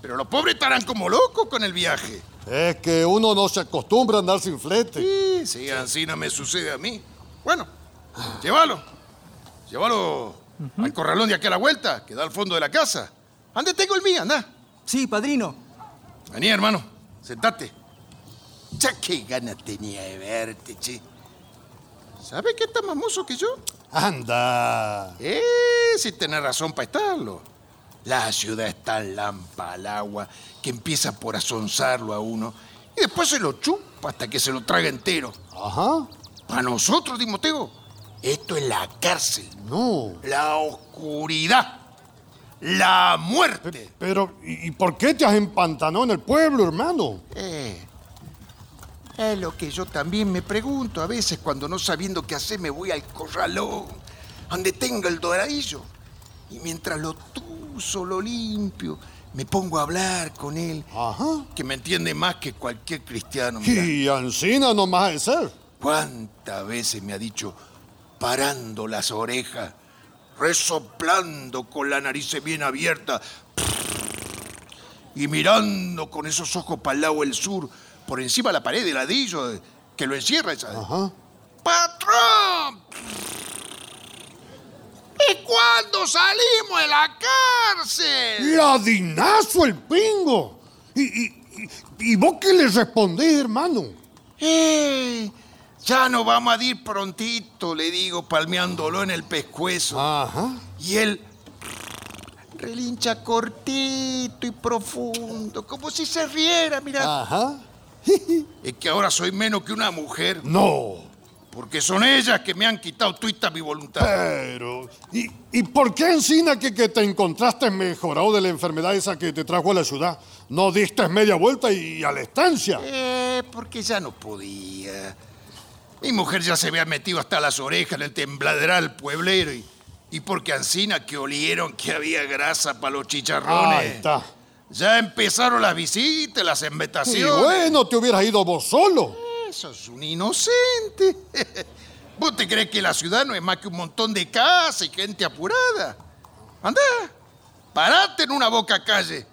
S3: Pero los pobres estarán como locos con el viaje.
S11: Es que uno no se acostumbra a andar sin flete.
S3: Sí, sí, así no me sucede a mí. Bueno, llévalo. Llévalo al corralón de aquí a la vuelta, que da al fondo de la casa. ¿Dónde tengo el mío? Anda.
S12: Sí, padrino.
S3: Vení, hermano, sentate. Ya qué ganas tenía de verte, che. ¿Sabes qué está más mozo que yo?
S11: Anda.
S3: Eh, si tenés razón para estarlo. La ciudad está tan lampa al agua que empieza por asonsarlo a uno y después se lo chupa hasta que se lo traga entero.
S11: Ajá.
S3: Para nosotros, Timoteo, esto es la cárcel,
S11: No.
S3: la oscuridad, la muerte.
S11: Pero, ¿y por qué te has empantanado en el pueblo, hermano?
S3: Eh, es lo que yo también me pregunto a veces cuando no sabiendo qué hacer me voy al corralón, donde tengo el doradillo. Y mientras lo tuzo, lo limpio, me pongo a hablar con él,
S11: Ajá.
S3: que me entiende más que cualquier cristiano. mira.
S11: Y Ancina no más de ser.
S3: ¿Cuántas veces me ha dicho, parando las orejas, resoplando con la nariz bien abierta y mirando con esos ojos para el lado del sur, por encima de la pared de ladrillo que lo encierra esa?
S11: Ajá.
S3: ¡Patrón! ¿Y cuándo salimos de la cárcel?
S11: ¡Ladinazo el pingo! ¿Y, y, y- y vos qué le respondés, hermano?
S3: ¡Eh! Ya nos vamos a ir prontito, le digo, palmeándolo en el pescuezo.
S11: Ajá.
S3: Y él relincha cortito y profundo, como si se riera, mira.
S11: Ajá.
S3: Es que ahora soy menos que una mujer,
S11: No.
S3: Porque son ellas que me han quitado tuita mi voluntad.
S11: Pero, ¿y, y por qué encina que, que te encontraste mejorado de la enfermedad esa que te trajo a la ciudad? No diste media vuelta y a la estancia.
S3: Eh, porque ya no podía. Mi mujer ya se había metido hasta las orejas en el tembladeral pueblero y, y porque Ancina que olieron que había grasa para los chicharrones.
S11: Ahí está.
S3: Ya empezaron las visitas, las
S11: Y
S3: embetaciones.
S11: bueno, te hubieras ido vos solo.
S3: Eso es un inocente. *laughs* ¿Vos te crees que la ciudad no es más que un montón de casas y gente apurada? Anda, parate en una boca calle.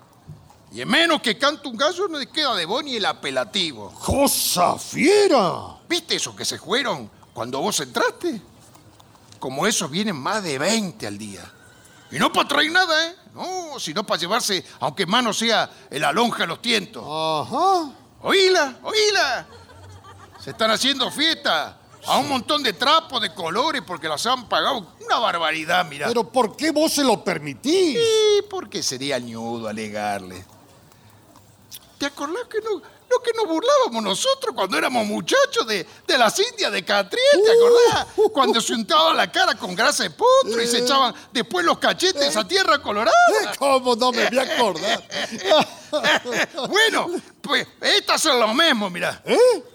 S3: Y en menos que cante un gallo no le queda de vos ni el apelativo.
S11: ¡Cosa fiera!
S3: ¿Viste esos que se fueron cuando vos entraste? Como esos vienen más de 20 al día. Y no para traer nada, ¿eh? No, sino para llevarse, aunque más no sea el alonja a los tientos.
S11: Ajá.
S3: Oíla, oíla. Se están haciendo fiestas a un montón de trapos de colores porque las han pagado una barbaridad, mira.
S11: Pero ¿por qué vos se lo permitís?
S3: Sí, porque sería ñudo alegarle. ¿Te acordás que no, lo que nos burlábamos nosotros cuando éramos muchachos de, de las Indias de Catriel? ¿Te acordás? Cuando se untaba la cara con grasa de potro y se echaban después los cachetes a tierra colorada.
S11: ¿Cómo no me voy a acordar? *laughs*
S3: bueno, pues estas son lo mismo, mira.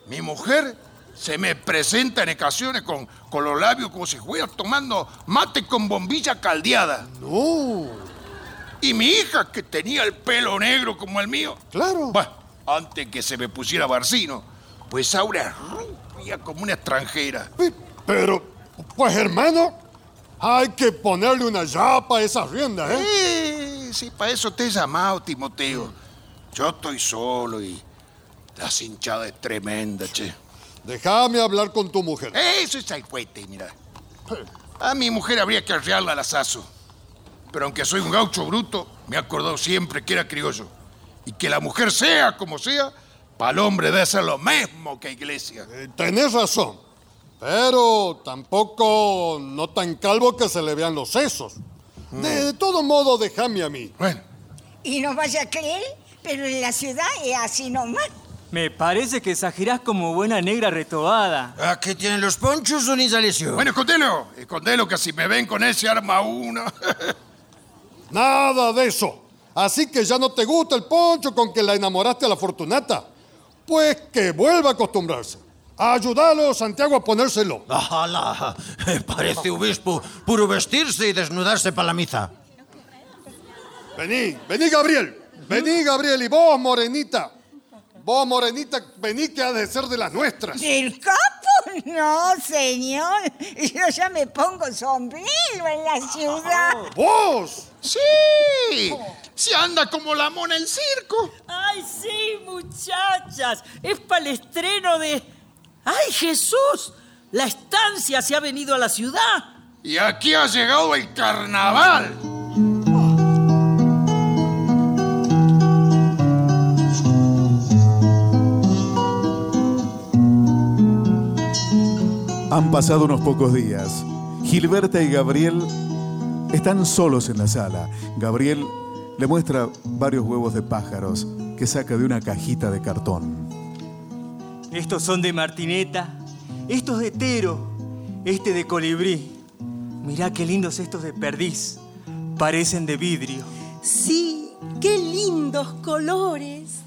S3: Mi mujer se me presenta en ocasiones con, con los labios como si estuviera tomando mate con bombilla caldeada.
S11: No.
S3: Y mi hija, que tenía el pelo negro como el mío.
S11: Claro.
S3: Bueno, antes que se me pusiera barcino, pues ahora es rubia como una extranjera.
S11: Pero, pues hermano, hay que ponerle una yapa a esas riendas, ¿eh?
S3: Eh, sí, para eso te he llamado, Timoteo. Yo estoy solo y la hinchada es tremenda, che.
S11: Déjame hablar con tu mujer.
S3: Eso es fuerte, mira. A mi mujer habría que arrearla al asazo. Pero aunque soy un gaucho bruto, me he acordado siempre que era criollo. Y que la mujer sea como sea, para el hombre debe ser lo mismo que iglesia.
S11: Eh, tenés razón. Pero tampoco no tan calvo que se le vean los sesos. De, de todo modo, déjame a mí.
S3: Bueno.
S4: Y no vaya a creer, pero en la ciudad es así nomás.
S12: Me parece que exagerás como buena negra retobada.
S5: Aquí tienen los ponchos, don Isalecio.
S3: Bueno, escondelo. Escondelo que si me ven con ese arma una. *laughs*
S11: Nada de eso. Así que ya no te gusta el poncho con que la enamoraste a la Fortunata. Pues que vuelva a acostumbrarse. Ayúdalo, Santiago, a ponérselo.
S5: ¡Hala! *laughs* Parece obispo puro vestirse y desnudarse para la misa.
S11: Vení, vení, Gabriel. Vení, Gabriel. Y vos, Morenita. Vos, Morenita, vení que ha de ser de las nuestras.
S4: ¿Del capo? *laughs* No, señor. Yo ya me pongo sombrero en la ciudad.
S11: ¿Vos?
S3: Sí. Se anda como la mona en circo.
S7: ¡Ay, sí, muchachas! Es para el estreno de... ¡Ay, Jesús! La estancia se ha venido a la ciudad.
S3: Y aquí ha llegado el carnaval.
S1: Han pasado unos pocos días. Gilberta y Gabriel están solos en la sala. Gabriel le muestra varios huevos de pájaros que saca de una cajita de cartón.
S12: Estos son de martineta, estos de tero, este de colibrí. Mirá qué lindos estos de perdiz. Parecen de vidrio.
S10: Sí, qué lindos colores.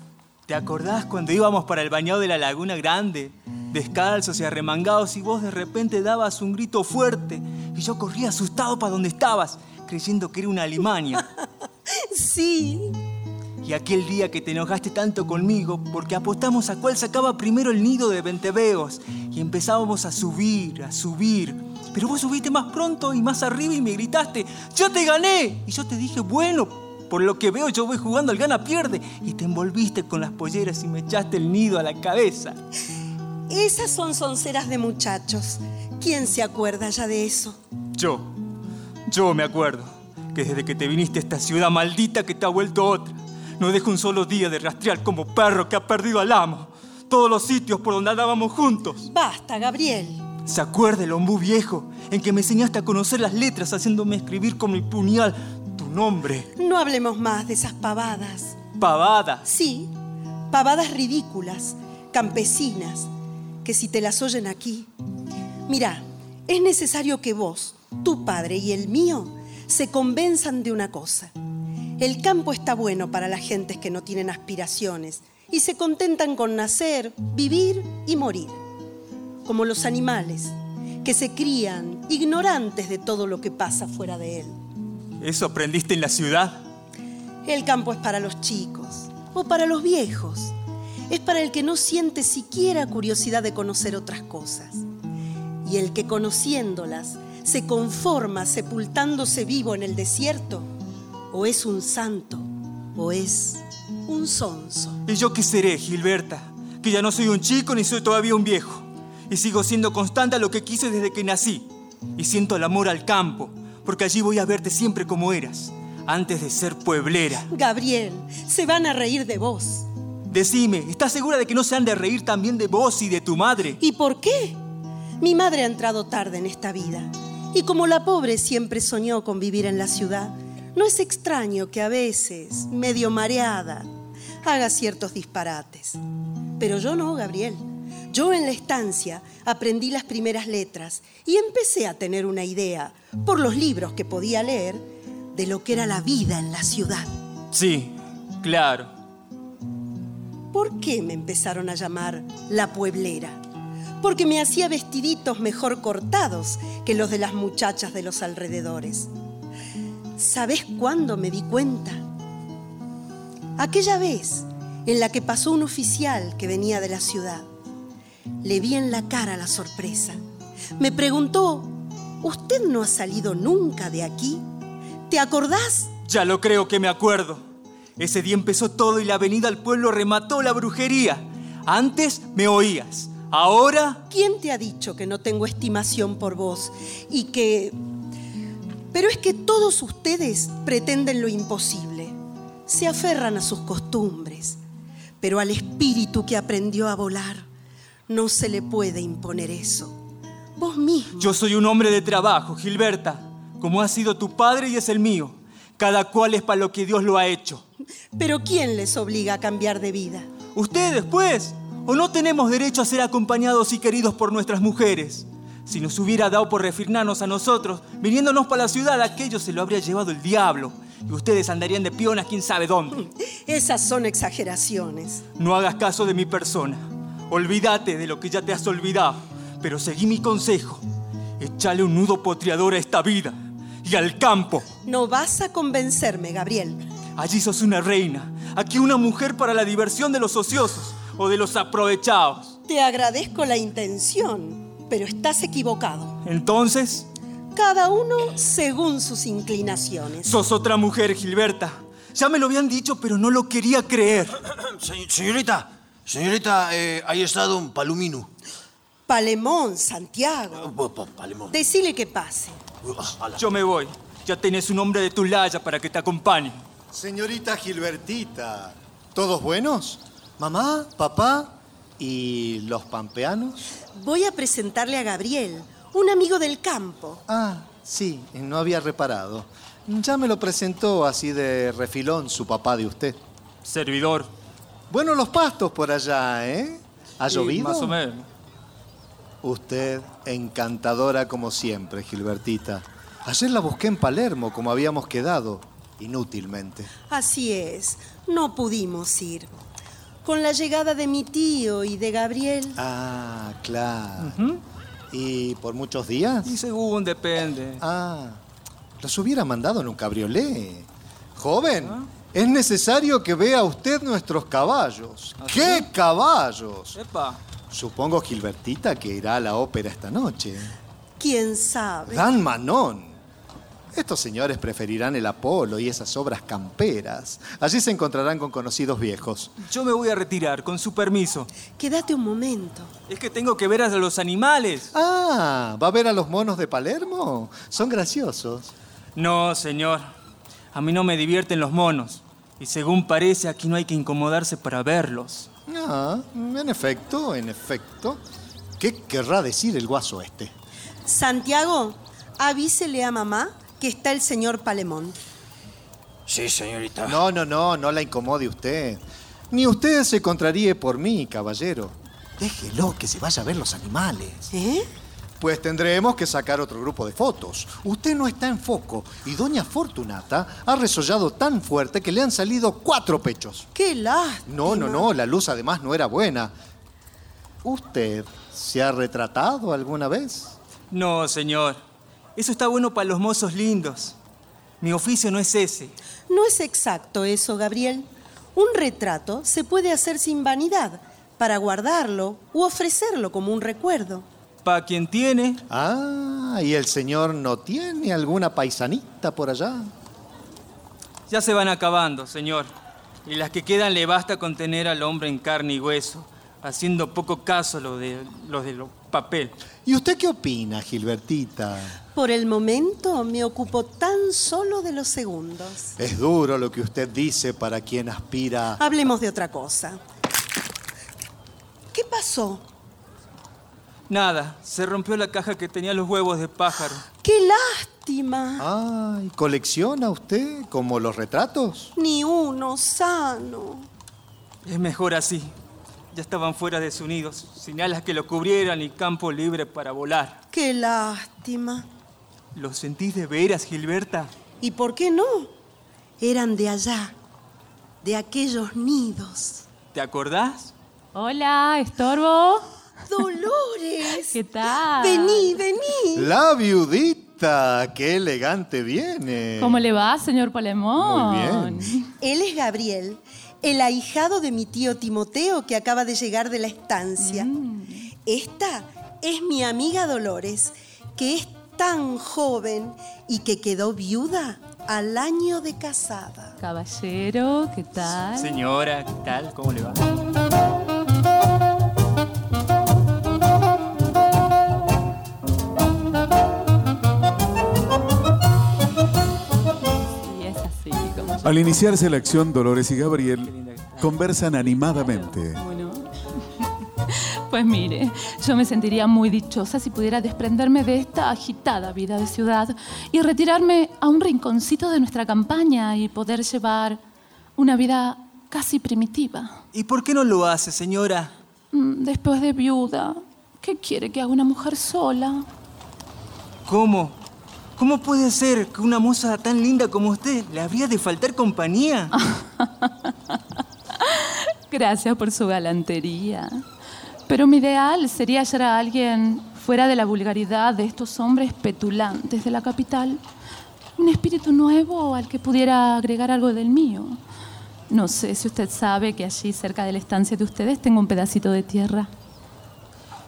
S12: ¿Te acordás cuando íbamos para el bañado de la Laguna Grande? Descalzos y arremangados y vos de repente dabas un grito fuerte y yo corría asustado para donde estabas, creyendo que era una alimaña. *laughs*
S10: Sí.
S12: Y aquel día que te enojaste tanto conmigo porque apostamos a cuál sacaba primero el nido de venteveos y empezábamos a subir, a subir. Pero vos subiste más pronto y más arriba y me gritaste, ¡yo te gané! Y yo te dije, bueno, por lo que veo yo voy jugando al gana-pierde. Y te envolviste con las polleras y me echaste el nido a la cabeza.
S10: Esas son sonceras de muchachos. ¿Quién se acuerda ya de eso?
S12: Yo, yo me acuerdo que desde que te viniste a esta ciudad maldita que te ha vuelto otra, no dejo un solo día de rastrear como perro que ha perdido al amo. Todos los sitios por donde andábamos juntos.
S10: Basta, Gabriel.
S12: ¿Se acuerda el ombú viejo en que me enseñaste a conocer las letras haciéndome escribir con mi puñal tu nombre?
S10: No hablemos más de esas pavadas.
S12: Pavada.
S10: Sí, pavadas ridículas, campesinas, que si te las oyen aquí. Mira, es necesario que vos, tu padre y el mío se convenzan de una cosa. El campo está bueno para las gentes que no tienen aspiraciones y se contentan con nacer, vivir y morir. Como los animales, que se crían ignorantes de todo lo que pasa fuera de él.
S12: ¿Eso aprendiste en la ciudad?
S10: El campo es para los chicos o para los viejos. Es para el que no siente siquiera curiosidad de conocer otras cosas. Y el que conociéndolas se conforma sepultándose vivo en el desierto, o es un santo, o es un sonso.
S12: ¿Y yo qué seré, Gilberta? Que ya no soy un chico ni soy todavía un viejo. Y sigo siendo constante a lo que quise desde que nací. Y siento el amor al campo, porque allí voy a verte siempre como eras, antes de ser pueblera.
S10: Gabriel, se van a reír de vos.
S12: Decime, ¿estás segura de que no se han de reír también de vos y de tu madre?
S10: ¿Y por qué? Mi madre ha entrado tarde en esta vida. Y como la pobre siempre soñó con vivir en la ciudad, no es extraño que a veces, medio mareada, haga ciertos disparates. Pero yo no, Gabriel. Yo en la estancia aprendí las primeras letras y empecé a tener una idea, por los libros que podía leer, de lo que era la vida en la ciudad.
S12: Sí, claro.
S10: ¿Por qué me empezaron a llamar la pueblera? Porque me hacía vestiditos mejor cortados que los de las muchachas de los alrededores. ¿Sabes cuándo me di cuenta? Aquella vez en la que pasó un oficial que venía de la ciudad. Le vi en la cara la sorpresa. Me preguntó, ¿usted no ha salido nunca de aquí? ¿Te acordás?
S12: Ya lo creo que me acuerdo. Ese día empezó todo y la avenida al pueblo remató la brujería. Antes me oías. Ahora...
S10: ¿Quién te ha dicho que no tengo estimación por vos y que... Pero es que todos ustedes pretenden lo imposible. Se aferran a sus costumbres. Pero al espíritu que aprendió a volar, no se le puede imponer eso. Vos mismo.
S12: Yo soy un hombre de trabajo, Gilberta, como ha sido tu padre y es el mío. Cada cual es para lo que Dios lo ha hecho.
S10: Pero ¿quién les obliga a cambiar de vida?
S12: Ustedes, pues. ¿O no tenemos derecho a ser acompañados y queridos por nuestras mujeres? Si nos hubiera dado por refirnarnos a nosotros, viniéndonos para la ciudad, aquello se lo habría llevado el diablo. Y ustedes andarían de pionas quién sabe dónde. *laughs*
S10: Esas son exageraciones.
S12: No hagas caso de mi persona. Olvídate de lo que ya te has olvidado. Pero seguí mi consejo. Échale un nudo potriador a esta vida. Y al campo.
S10: No vas a convencerme, Gabriel.
S12: Allí sos una reina. Aquí una mujer para la diversión de los ociosos o de los aprovechados.
S10: Te agradezco la intención, pero estás equivocado.
S12: Entonces,
S10: Cada uno según sus inclinaciones.
S12: sos otra mujer, Gilberta. Ya me lo habían dicho, pero no lo quería creer. *clears throat*
S5: Se- señorita, señorita, eh, ahí está don Palumino.
S10: Palemón, Santiago.
S5: Pa- Palemón.
S10: Decile que pase.
S12: Yo me voy. Ya tenés un hombre de tu laya para que te acompañe.
S9: Señorita Gilbertita, ¿todos buenos? ¿Mamá, papá y los pampeanos?
S10: Voy a presentarle a Gabriel, un amigo del campo.
S9: Ah, sí, no había reparado. Ya me lo presentó así de refilón su papá de usted.
S12: Servidor.
S9: Bueno, los pastos por allá, ¿eh? ¿Ha
S12: Sí,
S9: llovido?
S12: más o menos.
S9: Usted, encantadora como siempre, Gilbertita. Ayer la busqué en Palermo, como habíamos quedado, inútilmente.
S10: Así es, no pudimos ir. Con la llegada de mi tío y de Gabriel,
S9: Ah, claro. ¿Y por muchos días?
S12: Y según depende.
S9: Ah, los hubiera mandado en un cabriolé. Joven, es necesario que vea usted nuestros caballos.
S12: ¿Ah,
S9: ¿Qué caballos?
S12: Epa.
S9: Supongo, Gilbertita, que irá a la ópera esta noche.
S10: quién sabe.
S9: Dan Manón. Estos señores preferirán el Apolo y esas obras camperas. Allí se encontrarán con conocidos viejos.
S12: Yo me voy a retirar, con su permiso.
S10: Quédate un momento.
S12: Es que tengo que ver a los animales.
S9: Ah, ¿va a ver a los monos de Palermo? Son graciosos.
S12: No, señor. A mí no me divierten los monos. Y según parece, aquí no hay que incomodarse para verlos.
S9: Ah, en efecto, en efecto. ¿Qué querrá decir el guaso este?
S10: Santiago, avísele a mamá que está el señor Palemón.
S5: Sí, señorita.
S9: No, no, no, no la incomode usted. Ni usted se contraríe por mí, caballero. Déjelo que se vaya a ver los animales.
S10: ¿Eh?
S9: Pues tendremos que sacar otro grupo de fotos. Usted no está en foco y doña Fortunata ha resollado tan fuerte que le han salido cuatro pechos.
S10: ¡Qué lástima!
S9: No, no, no, la luz además no era buena. ¿Usted se ha retratado alguna vez?
S12: No, señor. Eso está bueno para los mozos lindos. Mi oficio no es ese.
S10: No es exacto eso, Gabriel. Un retrato se puede hacer sin vanidad, para guardarlo u ofrecerlo como un recuerdo.
S12: Para quien tiene,
S9: Ah, ¿y el señor no tiene alguna paisanita por allá?
S12: ya se van acabando, señor. Y las que quedan le basta con tener al hombre en carne y hueso, haciendo poco caso lo de, los de los papel.
S9: ¿Y usted qué opina, Gilbertita?
S10: Por el momento me ocupo tan solo de los segundos.
S9: Es duro lo que usted dice para quien aspira.
S10: Hablemos de otra cosa. ¿Qué pasó?
S12: Nada, se rompió la caja que tenía los huevos de pájaro.
S10: ¡Qué lástima!
S9: Ay, ¿colecciona usted como los retratos?
S10: Ni uno sano.
S12: Es mejor así. Ya estaban fuera de sus nidos, sin alas que lo cubrieran y campo libre para volar.
S10: Qué lástima.
S12: ¿Lo sentís de veras, Gilberta?
S10: ¿Y por qué no? Eran de allá, de aquellos nidos.
S12: ¿Te acordás?
S13: Hola, estorbo.
S10: Dolores.
S13: ¿Qué tal?
S10: Vení, vení.
S9: La viudita, qué elegante viene.
S13: ¿Cómo le va, señor Palemón?
S9: Muy bien.
S10: Él es Gabriel, el ahijado de mi tío Timoteo que acaba de llegar de la estancia. Esta es mi amiga Dolores, que es tan joven y que quedó viuda al año de casada.
S13: Caballero, ¿qué tal?
S12: Señora, ¿qué tal? ¿Cómo le va?
S1: Al iniciarse la acción, Dolores y Gabriel conversan animadamente.
S13: Bueno. *laughs* Pues mire, yo me sentiría muy dichosa si pudiera desprenderme de esta agitada vida de ciudad y retirarme a un rinconcito de nuestra campaña y poder llevar una vida casi primitiva.
S12: ¿Y por qué no lo hace, señora?
S13: Mm, Después de viuda, ¿qué quiere que haga una mujer sola?
S12: ¿Cómo? ¿Cómo puede ser que una moza tan linda como usted le habría de faltar compañía? *laughs*
S13: Gracias por su galantería. Pero mi ideal sería hallar a alguien fuera de la vulgaridad de estos hombres petulantes de la capital. Un espíritu nuevo al que pudiera agregar algo del mío. No sé si usted sabe que allí, cerca de la estancia de ustedes, tengo un pedacito de tierra.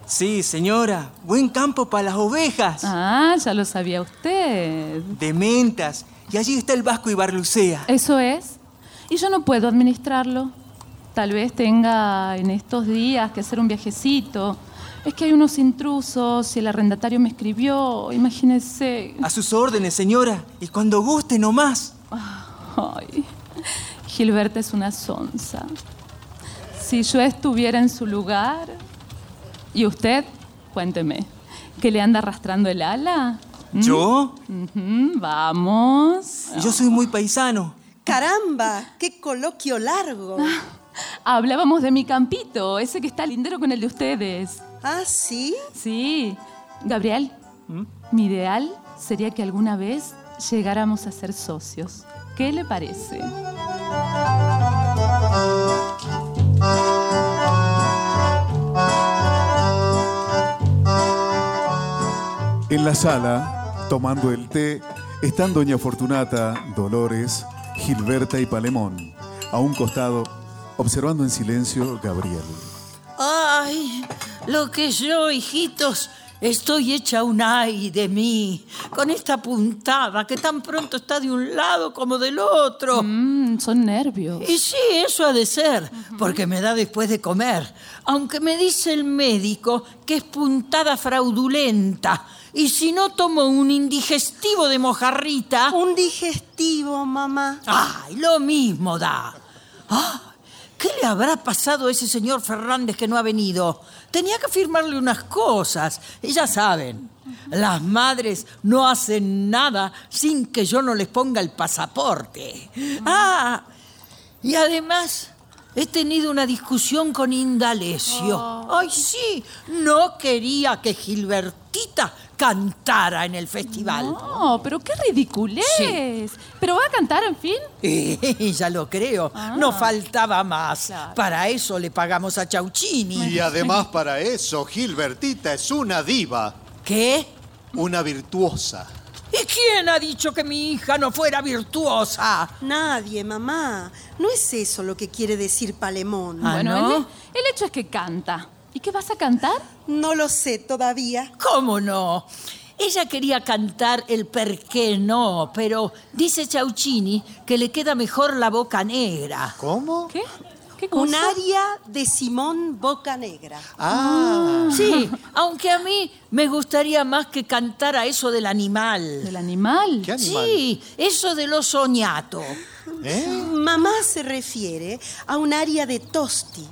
S12: Sí, señora. Buen campo para las ovejas.
S13: Ah, ya lo sabía usted.
S12: De mentas. Y allí está el Vasco y Barlucea.
S13: Eso es. Y yo no puedo administrarlo. Tal vez tenga en estos días que hacer un viajecito. Es que hay unos intrusos y el arrendatario me escribió. Imagínese.
S12: A sus órdenes, señora. Y cuando guste, nomás.
S13: Ay, Gilberta es una sonza. Si yo estuviera en su lugar. ¿Y usted? Cuénteme. ¿Que le anda arrastrando el ala? ¿Mm?
S12: ¿Yo?
S13: Vamos.
S12: Yo soy muy paisano.
S10: Caramba, qué coloquio largo.
S13: Hablábamos de mi campito, ese que está lindero con el de ustedes.
S10: ¿Ah, sí?
S13: Sí. Gabriel, mi ideal sería que alguna vez llegáramos a ser socios. ¿Qué le parece?
S1: En la sala, tomando el té, están Doña Fortunata, Dolores, Gilberta y Palemón. A un costado, observando en silencio Gabriel.
S7: Ay, lo que yo, hijitos, estoy hecha un ay de mí, con esta puntada que tan pronto está de un lado como del otro.
S13: Mm, son nervios.
S7: Y sí, eso ha de ser, porque me da después de comer. Aunque me dice el médico que es puntada fraudulenta. Y si no tomo un indigestivo de mojarrita.
S10: Un digestivo, mamá.
S7: ¡Ay, lo mismo da! ¡Ah! ¿Qué le habrá pasado a ese señor Fernández que no ha venido? Tenía que firmarle unas cosas. Y ya saben, las madres no hacen nada sin que yo no les ponga el pasaporte. ¡Ah! Y además, he tenido una discusión con Indalecio. ¡Ay, sí! No quería que Gilbertita cantara en el festival.
S13: No, pero qué ridiculez. ¿Pero va a cantar, en fin? *laughs*
S7: Eh, ya lo creo. No faltaba más. Para eso le pagamos a Chauchini.
S9: Y además para eso, Gilbertita es una diva.
S7: ¿Qué?
S9: Una virtuosa.
S7: ¿Y quién ha dicho que mi hija no fuera virtuosa?
S10: Nadie, mamá. No es eso lo que quiere decir Palemón.
S7: Ah,
S13: bueno,
S7: ¿no?
S13: el, el hecho es que canta. ¿Y qué vas a cantar?
S10: No lo sé todavía.
S7: ¿Cómo no? Ella quería cantar el per qué no, pero dice Chauchini que le queda mejor la boca negra.
S9: ¿Cómo?
S13: ¿Qué? ¿Qué cosa?
S10: Un aria de Simón Bocanegra.
S9: Ah.
S7: Sí, aunque a mí me gustaría más que cantara eso del animal.
S13: ¿Del animal?
S9: ¿Qué animal?
S7: Sí, eso de lo soñato.
S9: ¿Eh?
S10: Mamá se refiere a un aria de Tosti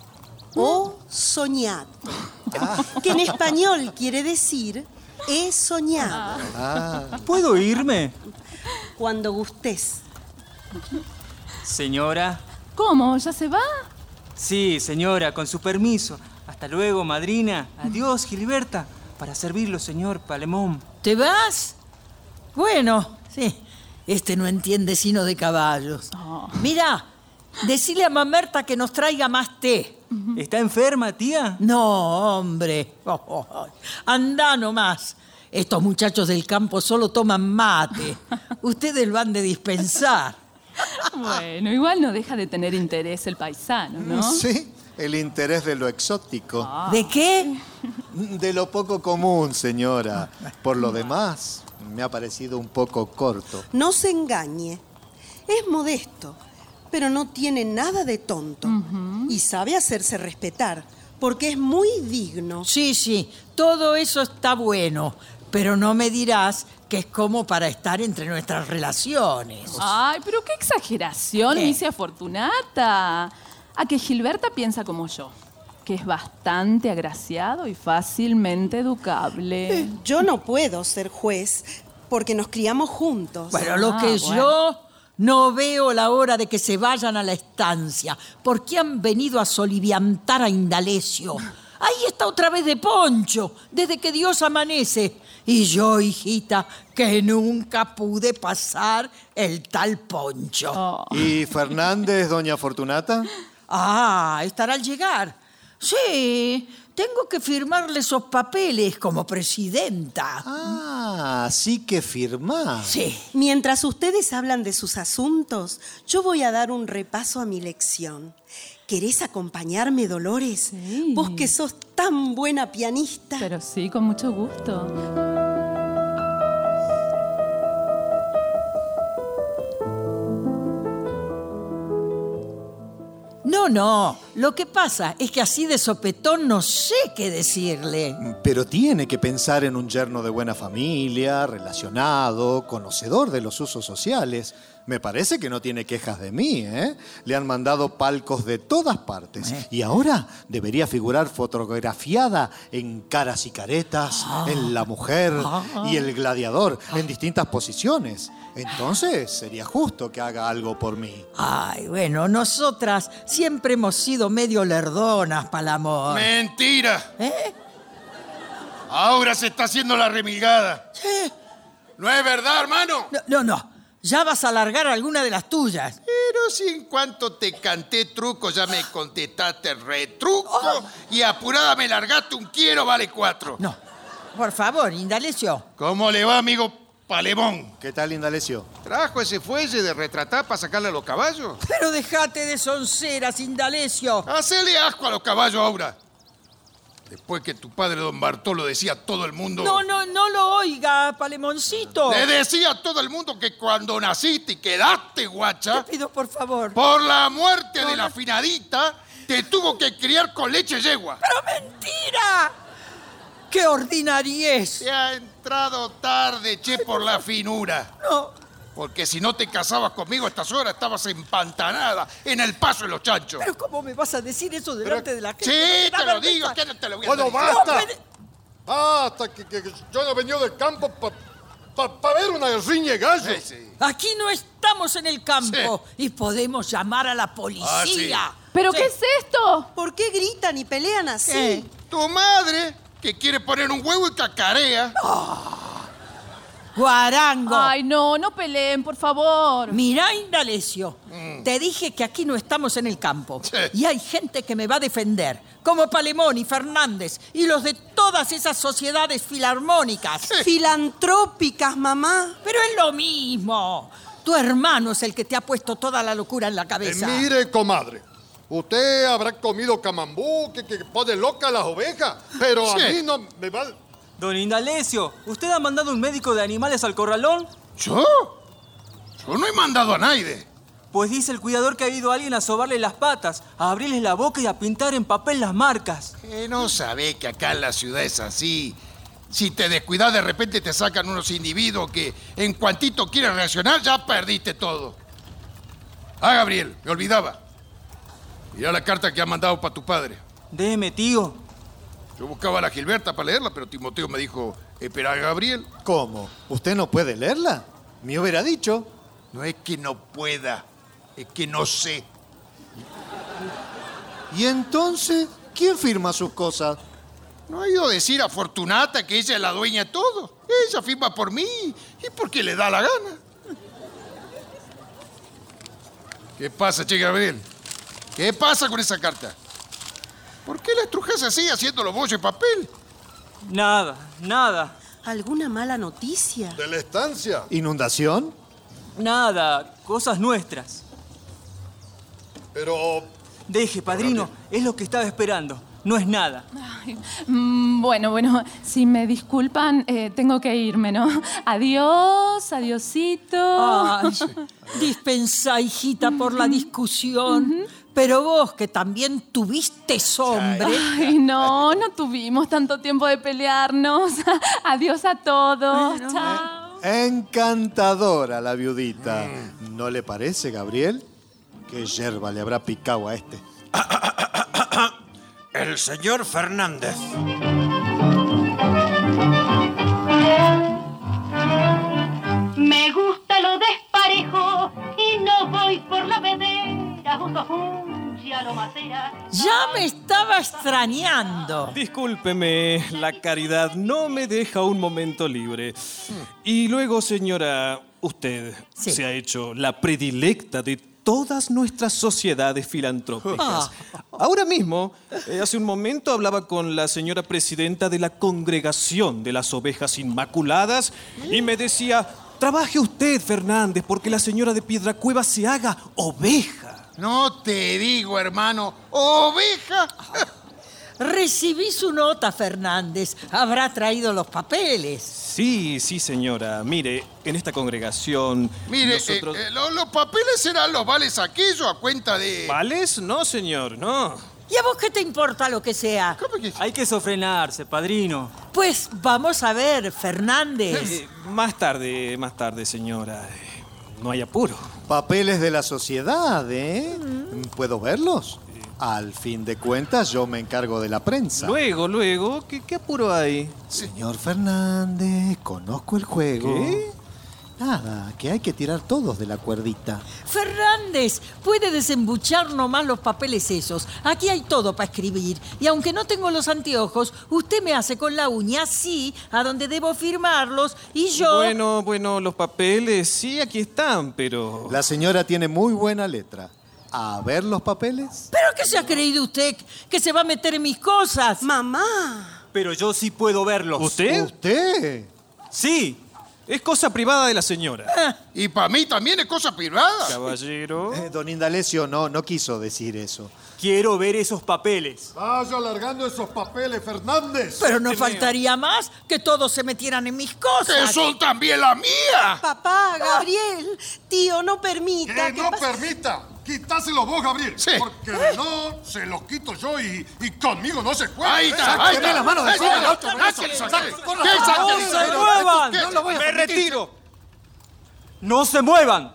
S10: o soñato, *laughs* que en español quiere decir he soñado.
S9: Ah.
S12: ¿Puedo irme?
S10: Cuando gustes.
S12: Señora,
S13: ¿Cómo? ¿Ya se va?
S12: Sí, señora, con su permiso. Hasta luego, madrina. Adiós, Gilberta. Para servirlo, señor Palemón.
S7: ¿Te vas? Bueno, sí. Este no entiende sino de caballos. Mira, decile a Mamerta que nos traiga más té.
S12: ¿Está enferma, tía?
S7: No, hombre. *laughs* Anda nomás. Estos muchachos del campo solo toman mate. *laughs* Ustedes lo han de dispensar.
S13: Bueno, igual no deja de tener interés el paisano, ¿no? *laughs*
S9: Sí, el interés de lo exótico.
S7: ¿De qué?
S9: De lo poco común, señora. Por lo demás, me ha parecido un poco corto.
S10: No se engañe. Es modesto, pero no tiene nada de tonto. Y sabe hacerse respetar, porque es muy digno.
S7: Sí, sí, todo eso está bueno. Pero no me dirás que es como para estar entre nuestras relaciones.
S13: Ay, pero qué exageración,
S7: ¿Qué?
S13: Misia Fortunata. A que Gilberta piensa como yo, que es bastante agraciado y fácilmente educable.
S10: Eh, Yo no puedo ser juez, porque nos criamos juntos.
S7: Bueno, lo
S13: Ah,
S7: que
S13: bueno.
S7: yo no veo la hora de que se vayan a la estancia, porque han venido a soliviantar a Indalecio. Ahí está otra vez de poncho, desde que Dios amanece. Y yo, hijita, que nunca pude pasar el tal poncho.
S13: Oh.
S9: ¿Y Fernández, doña Fortunata?
S7: Ah, estará al llegar. Sí, tengo que firmarle esos papeles como presidenta.
S9: Ah, sí que firmá.
S7: Sí.
S10: Mientras ustedes hablan de sus asuntos, yo voy a dar un repaso a mi lección. ¿Querés acompañarme, Dolores? Vos que sos tan buena pianista.
S13: Pero sí, con mucho gusto.
S7: No, no. Lo que pasa es que así de sopetón no sé qué decirle.
S9: Pero tiene que pensar en un yerno de buena familia, relacionado, conocedor de los usos sociales. Me parece que no tiene quejas de mí, ¿eh? Le han mandado palcos de todas partes. Y ahora debería figurar fotografiada en caras y caretas, en La Mujer y El Gladiador, en distintas posiciones. Entonces sería justo que haga algo por mí.
S7: Ay, bueno, nosotras siempre hemos sido medio lerdonas, Palamor.
S3: Mentira.
S7: ¿Eh?
S3: Ahora se está haciendo la remilgada.
S7: Sí.
S3: ¿No es verdad, hermano?
S7: No, no, no. Ya vas a largar alguna de las tuyas.
S3: Pero si en cuanto te canté truco ya me contestaste retruco y apurada me largaste un quiero vale cuatro.
S7: No. Por favor, Indalecio.
S3: ¿Cómo le va, amigo Palemón?
S9: ¿Qué tal, Indalecio?
S3: ¿Trajo ese fuelle de retratar para sacarle a los caballos?
S7: Pero déjate de sonceras, Indalecio.
S3: Hacele asco a los caballos ahora. Después que tu padre, don Bartolo, decía a todo el mundo...
S7: No, no, no lo oiga, Palemoncito.
S3: Le decía a todo el mundo que cuando naciste y quedaste guacha,
S7: Te pido, por favor.
S3: por la muerte de la finadita, te tuvo que criar con leche yegua.
S7: ¡Pero mentira! ¡Qué ordinariez!
S3: Te ha entrado tarde, che, por la finura.
S7: No.
S3: Porque si no te casabas conmigo a estas horas, estabas empantanada en el paso de los chanchos.
S7: Pero ¿cómo me vas a decir eso delante de la gente?
S3: Sí, te lo digo, que no te lo voy a
S11: Bueno,
S3: decir.
S11: basta.
S7: No puede-
S11: Basta, que, que- que yo no he venido del campo para ver una riña de gallos.
S3: Sí, sí.
S7: Aquí no estamos en el campo y podemos llamar a la policía.
S13: ¿Pero
S7: Sí.
S13: qué es esto?
S10: ¿Por qué gritan y pelean así?
S7: ¿Qué?
S3: Tu madre, que quiere poner un huevo y cacarea.
S7: Guarango.
S13: Ay, no, no peleen, por favor.
S7: Mirá, Indalecio, te dije que aquí no estamos en el campo.
S3: Sí.
S7: Y hay gente que me va a defender, como Palemón y Fernández, y los de todas esas sociedades filarmónicas.
S10: Filantrópicas, mamá.
S7: Pero es lo mismo. Tu hermano es el que te ha puesto toda la locura en la
S11: Eh,
S7: cabeza.
S11: mire, comadre. Usted habrá comido camambú, que, que pone loca a las ovejas, pero
S3: Sí.
S11: a mí no me va...
S12: Don Indalecio, ¿usted ha mandado un médico de animales al corralón?
S3: ¿Yo? Yo no he mandado a nadie.
S12: Pues dice el cuidador que ha ido alguien a sobarle las patas, a abrirles la boca y a pintar en papel las marcas.
S3: Que no sabe que acá en la ciudad es así. Si te descuidas, de repente te sacan unos individuos que en cuantito quieren reaccionar, ya perdiste todo. Ah, Gabriel, me olvidaba. Mirá la carta que ha mandado para tu padre.
S12: Déjeme, tío.
S3: Yo buscaba a la Gilberta para leerla, pero Timoteo me dijo, espera a Gabriel.
S9: ¿Cómo? ¿Usted no puede leerla? Me hubiera dicho.
S3: No es que no pueda, es que no sé.
S9: ¿Y entonces quién firma sus cosas?
S3: ¿No ha ido a decir a Fortunata que ella es la dueña de todo? Ella firma por mí y porque le da la gana. ¿Qué pasa, Che Gabriel? ¿Qué pasa con esa carta? ¿Por qué la estrujas así haciendo los bollos de papel?
S12: Nada, nada.
S10: ¿Alguna mala noticia?
S11: ¿De la estancia?
S9: ¿Inundación?
S12: Nada, cosas nuestras.
S11: Pero...
S12: Deje, padrino, es lo que estaba esperando. No es nada.
S13: Ay, mm, bueno, bueno, si me disculpan, eh, tengo que irme, ¿no? *laughs* Adiós, adiosito.
S7: Ay, dispensa, hijita, por la discusión. Pero vos, que también tuviste hombre.
S13: Ay, no, no tuvimos tanto tiempo de pelearnos. *laughs* Adiós a todos. Chao.
S9: Encantadora la viudita. ¿No le parece, Gabriel? ¿Qué yerba le habrá picado a este? *coughs*
S5: El señor Fernández.
S14: Me gusta lo desparejo y no voy por la vedera
S7: Ya me estaba extrañando.
S6: Discúlpeme, la caridad no me deja un momento libre. Y luego, señora, usted
S7: Sí.
S6: se ha hecho la predilecta de todas nuestras sociedades filantrópicas. Ahora mismo, eh, hace un momento hablaba con la señora presidenta de la Congregación de las Ovejas Inmaculadas y me decía, trabaje usted, Fernández, porque la señora de Piedracueva se haga oveja.
S3: No te digo, hermano. ¿Oveja? *laughs*
S7: Recibí su nota, Fernández. Habrá traído los papeles.
S6: Sí, sí, señora. Mire, en esta congregación...
S3: Mire,
S6: nosotros-
S3: eh, eh, lo- los papeles serán los vales aquellos a cuenta de...
S6: ¿Vales? No, señor, no.
S7: ¿Y a vos qué te importa lo que sea?
S12: Hay que sofrenarse, padrino.
S7: Pues vamos a ver, Fernández.
S6: Eh, más tarde, más tarde, señora. Eh, No hay apuro.
S9: Papeles de la sociedad, ¿eh? ¿Puedo verlos? Al fin de cuentas, yo me encargo de la prensa.
S6: Luego, luego, ¿qué, qué apuro hay?
S9: Señor Fernández, conozco el juego.
S6: ¿Qué?
S9: Nada, que hay que tirar todos de la cuerdita.
S7: Fernández, puede desembuchar nomás los papeles esos. Aquí hay todo para escribir. Y aunque no tengo los anteojos, usted me hace con la uña así, a donde debo firmarlos, y yo...
S6: Bueno, bueno, los papeles sí, aquí están, pero...
S9: La señora tiene muy buena letra. A ver los papeles.
S7: ¿Pero qué se ha creído usted? ¿Que se va a meter en mis cosas?
S10: Mamá.
S12: Pero yo sí puedo verlos.
S6: ¿Usted?
S9: ¿Usted?
S6: Sí, es cosa privada de la señora.
S3: Y para mí también es cosa privada.
S6: Caballero.
S9: Eh, don Indalecio no, no quiso decir eso.
S12: Quiero ver esos papeles.
S11: Vaya alargando esos papeles, Fernández.
S7: Pero no faltaría más que todos se metieran en mis
S3: ¡Que
S7: cosas.
S3: son también la mía!
S10: Papá, Gabriel, tío, no permita
S11: Que
S10: que
S11: no permita. Quítaselos vos, Gabriel.
S3: Sí.
S11: Porque no, se los quito yo y, y conmigo no se juega.
S3: Ahí está, ahí está.
S9: la mano de
S3: Ahí
S9: encima,
S3: está.
S9: Gaucho,
S3: Sáquenle, sáquenle.
S9: Con
S3: ¿Qué
S9: razón,
S3: sáquenle?
S12: ¡No se muevan!
S9: No lo voy a
S6: ¡Me retiro!
S12: ¡No se muevan!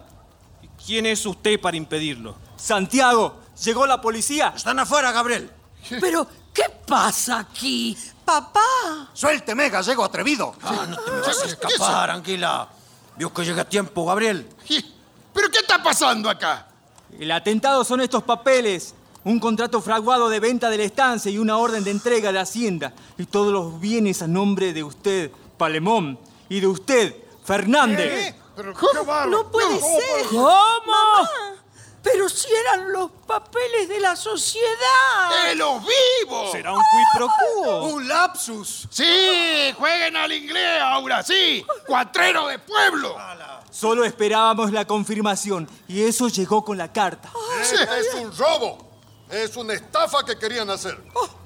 S6: ¿Quién es usted para impedirlo?
S12: Santiago, llegó la policía.
S5: Están afuera, Gabriel.
S7: Pero, ¿qué pasa aquí?
S10: Papá.
S5: Suélteme, gallego atrevido. Ah, no te me vas a
S3: ¿Qué es
S5: escapar, Anguila. Vio que llega a tiempo, Gabriel.
S3: ¿Pero qué está pasando acá?
S12: El atentado son estos papeles. Un contrato fraguado de venta de la estancia y una orden de entrega de Hacienda. Y todos los bienes a nombre de usted, Palemón. Y de usted, Fernández.
S3: ¿Pero qué bárbaro.
S10: No puede ser.
S7: ¿Cómo? Pero si eran los papeles de la sociedad.
S3: ¡De los vivos!
S6: ¿Será un quid pro quo?
S9: Un lapsus.
S3: Sí, jueguen al inglés ahora, sí. Cuatrero de pueblo.
S12: Solo esperábamos la confirmación. Y eso llegó con la carta.
S11: Este es un robo. Es una estafa que querían hacer.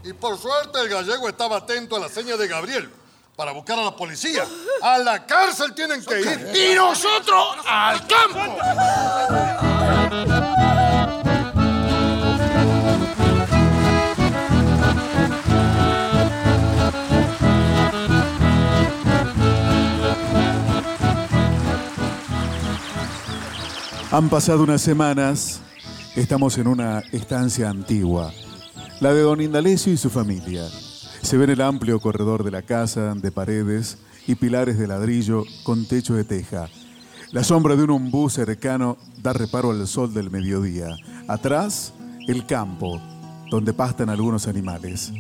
S11: Y por suerte el gallego estaba atento a la seña de Gabriel para buscar a la policía. A la cárcel tienen que ir.
S3: Y nosotros al campo.
S1: Han pasado unas semanas, estamos en una estancia antigua, la de don Indalecio y su familia. Se ve en el amplio corredor de la casa, de paredes y pilares de ladrillo con techo de teja. La sombra de un ombú cercano da reparo al sol del mediodía. Atrás, el campo, donde pastan algunos animales.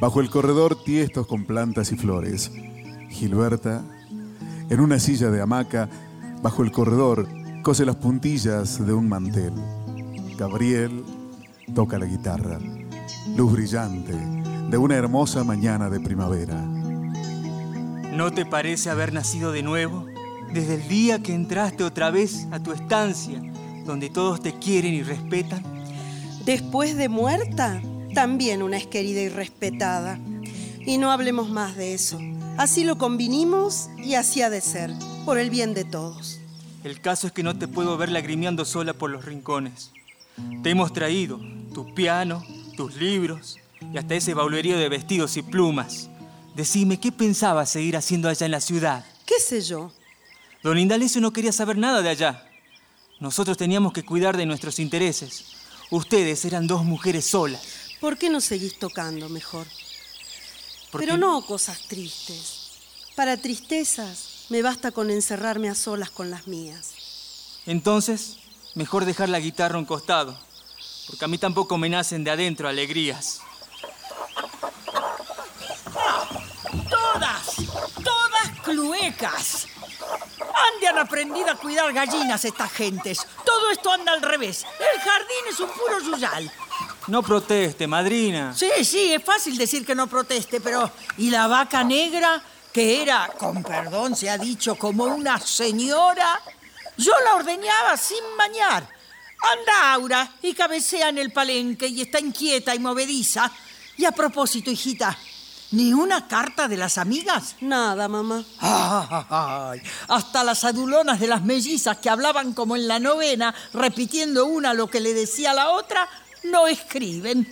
S1: Bajo el corredor tiestos con plantas y flores. Gilberta, en una silla de hamaca, bajo el corredor, cose las puntillas de un mantel. Gabriel toca la guitarra. Luz brillante de una hermosa mañana de primavera.
S12: ¿No te parece haber nacido de nuevo? Desde el día que entraste otra vez a tu estancia, donde todos te quieren y respetan.
S10: Después de muerta, también una es querida y respetada. Y no hablemos más de eso. Así lo convinimos y así ha de ser, por el bien de todos.
S12: El caso es que no te puedo ver lagrimeando sola por los rincones. Te hemos traído tu piano, tus libros y hasta ese baulerío de vestidos y plumas. Decime, ¿qué pensabas seguir haciendo allá en la ciudad?
S10: ¿Qué sé yo?
S12: Don Indalecio no quería saber nada de allá. Nosotros teníamos que cuidar de nuestros intereses. Ustedes eran dos mujeres solas.
S10: ¿Por qué no seguís tocando mejor? Pero no cosas tristes. Para tristezas me basta con encerrarme a solas con las mías.
S12: Entonces, mejor dejar la guitarra a un costado, porque a mí tampoco me nacen de adentro alegrías.
S7: Todas, todas cluecas. ¿Dónde han aprendido a cuidar gallinas estas gentes? Todo esto anda al revés. El jardín es un puro yuyal.
S12: No proteste, madrina.
S7: Sí, sí, es fácil decir que no proteste, pero ¿y la vaca negra, que era, con perdón se ha dicho, como una señora? Yo la ordeñaba sin bañar. Anda Aura y cabecea en el palenque y está inquieta y movediza. Y a propósito, hijita, ¿ni una carta de las amigas?
S10: Nada, mamá.
S7: Ay, hasta las adulonas de las mellizas que hablaban como en la novena, repitiendo una lo que le decía la otra, no escriben.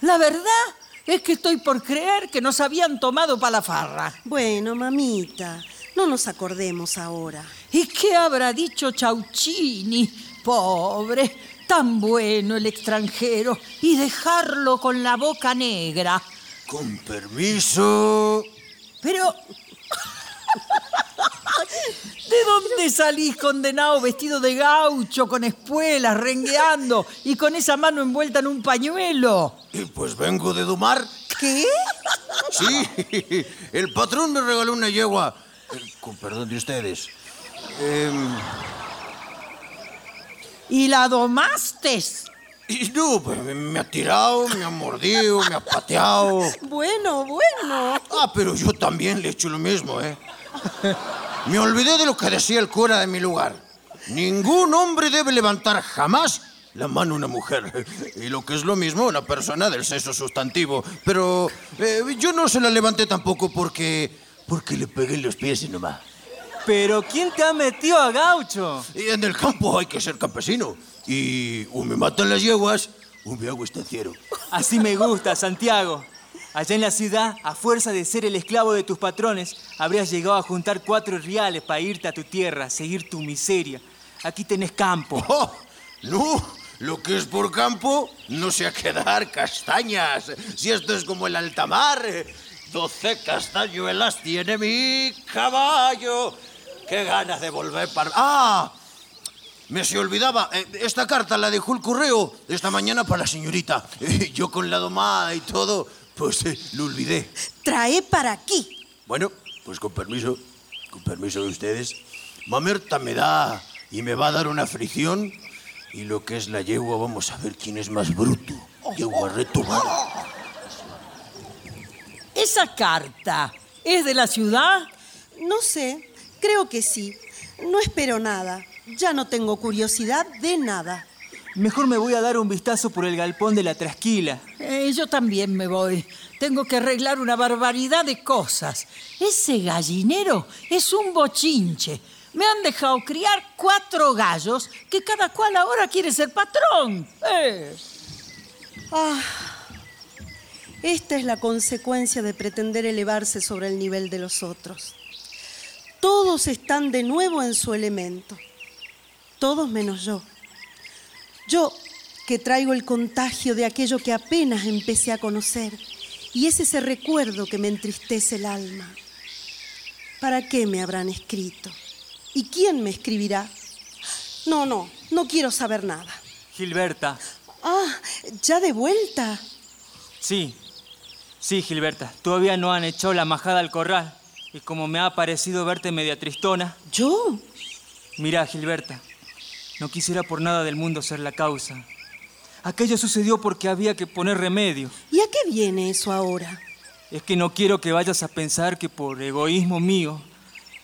S7: La verdad es que estoy por creer que nos habían tomado para la farra.
S10: Bueno, mamita, no nos acordemos ahora.
S7: ¿Y qué habrá dicho Chauchini? Pobre, tan bueno el extranjero y dejarlo con la boca negra.
S5: Con permiso.
S7: Pero... ¿De dónde salís condenado vestido de gaucho, con espuelas, rengueando y con esa mano envuelta en un pañuelo?
S5: Pues vengo de domar.
S10: ¿Qué?
S5: Sí, el patrón me regaló una yegua. eh, Con perdón de ustedes. Em,
S7: ¿Y la domaste?
S5: y no, pues me ha tirado, me ha mordido, me ha pateado.
S10: Bueno, bueno.
S5: Ah, pero yo también le he hecho lo mismo, ¿eh? Me olvidé de lo que decía el cura de mi lugar. Ningún hombre debe levantar jamás la mano a una mujer. Y lo que es lo mismo, una persona del sexo sustantivo. Pero eh, yo no se la levanté tampoco porque... porque le pegué en los pies y nomás.
S12: ¿Pero quién te ha metido a gaucho?
S5: Y en el campo hay que ser campesino. Y o me matan las yeguas o me hago estanciero.
S12: Así me gusta, Santiago. Allá en la ciudad, a fuerza de ser el esclavo de tus patrones, habrías llegado a juntar cuatro reales para irte a tu tierra, seguir tu miseria. Aquí tenés campo. *laughs*
S5: ¡Oh! No, lo que es por campo no se a quedar castañas. Si esto es como el altamar, doce castañuelas tiene mi caballo. ¡Qué ganas de volver para... ¡Ah! Me se olvidaba, eh, esta carta la dejó el correo esta mañana para la señorita. *laughs* Yo con la domada y todo, pues eh, lo olvidé.
S10: Trae para aquí.
S5: Bueno, pues con permiso, con permiso de ustedes. Mamerta me da y me va a dar una fricción. Y lo que es la yegua, vamos a ver quién es más bruto. Yegua retomada.
S7: ¿Esa carta es de la ciudad?
S10: No sé, creo que sí. No espero nada. Ya no tengo curiosidad de nada.
S12: Mejor me voy a dar un vistazo por el galpón de la trasquila.
S7: Eh, yo también me voy. Tengo que arreglar una barbaridad de cosas. Ese gallinero es un bochinche. Me han dejado criar cuatro gallos que cada cual ahora quiere ser patrón. Eh.
S10: Ah, esta es la consecuencia de pretender elevarse sobre el nivel de los otros. Todos están de nuevo en su elemento. Todos menos yo. Yo, que traigo el contagio de aquello que apenas empecé a conocer, y es ese recuerdo que me entristece el alma. ¿Para qué me habrán escrito? ¿Y quién me escribirá? No, no, no quiero saber nada.
S12: Gilberta,
S10: Ah, ya de vuelta.
S12: Sí, sí, Gilberta. Todavía no han echado la majada al corral. Y como me ha parecido verte media tristona.
S10: ¿Yo?
S12: Mira, Gilberta, no quisiera por nada del mundo ser la causa. Aquello sucedió porque había que poner remedio.
S10: ¿Y a qué viene eso ahora?
S12: Es que no quiero que vayas a pensar que por egoísmo mío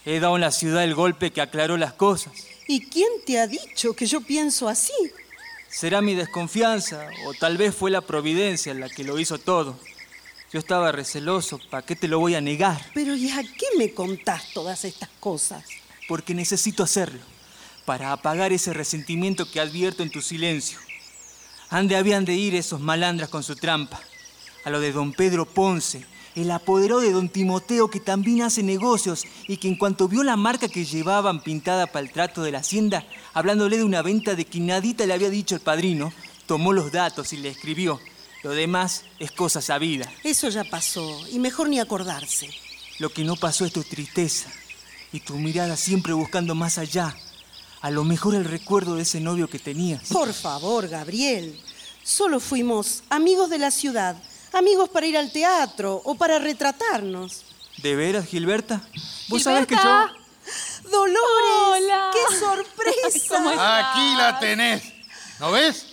S12: he dado en la ciudad el golpe que aclaró las cosas.
S10: ¿Y quién te ha dicho que yo pienso así?
S12: Será mi desconfianza o tal vez fue la providencia la que lo hizo todo. Yo estaba receloso, ¿para qué te lo voy a negar?
S10: Pero ¿y a qué me contás todas estas cosas?
S12: Porque necesito hacerlo, para apagar ese resentimiento que advierto en tu silencio. Ande habían de ir esos malandras con su trampa. A lo de don Pedro Ponce, el apoderó de don Timoteo que también hace negocios y que en cuanto vio la marca que llevaban pintada para el trato de la hacienda, hablándole de una venta de que nadita le había dicho el padrino, tomó los datos y le escribió. Lo demás es cosa sabida.
S10: Eso ya pasó, y mejor ni acordarse.
S12: Lo que no pasó es tu tristeza y tu mirada siempre buscando más allá. A lo mejor el recuerdo de ese novio que tenías.
S10: Por favor, Gabriel. Solo fuimos amigos de la ciudad, amigos para ir al teatro o para retratarnos.
S12: ¿De veras, Gilberta? ¿Vos sabés que yo...
S10: ¡Dolores! ¡Qué sorpresa! *laughs*
S3: Aquí la tenés. ¿No ves?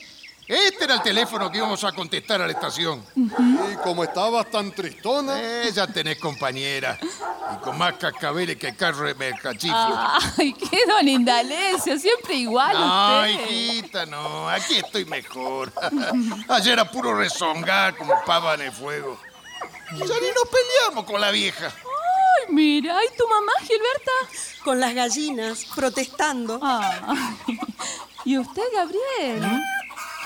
S3: Este era el teléfono que íbamos a contestar a la estación.
S11: Y como estabas tan tristona.
S3: Eh, ya tenés compañera. Y con más cascabeles que carro de mercachifla.
S13: Ay, qué don Indalecio, siempre igual
S3: No,
S13: usted.
S3: hijita, no. Aquí estoy mejor. *laughs* Ayer era puro rezongar como pava en el fuego. Ya ni nos peleamos con la vieja.
S13: Ay, mira, ¿y tu mamá, Gilberta?
S10: Con las gallinas, protestando.
S13: Ah, *laughs* ¿Y usted, Gabriel?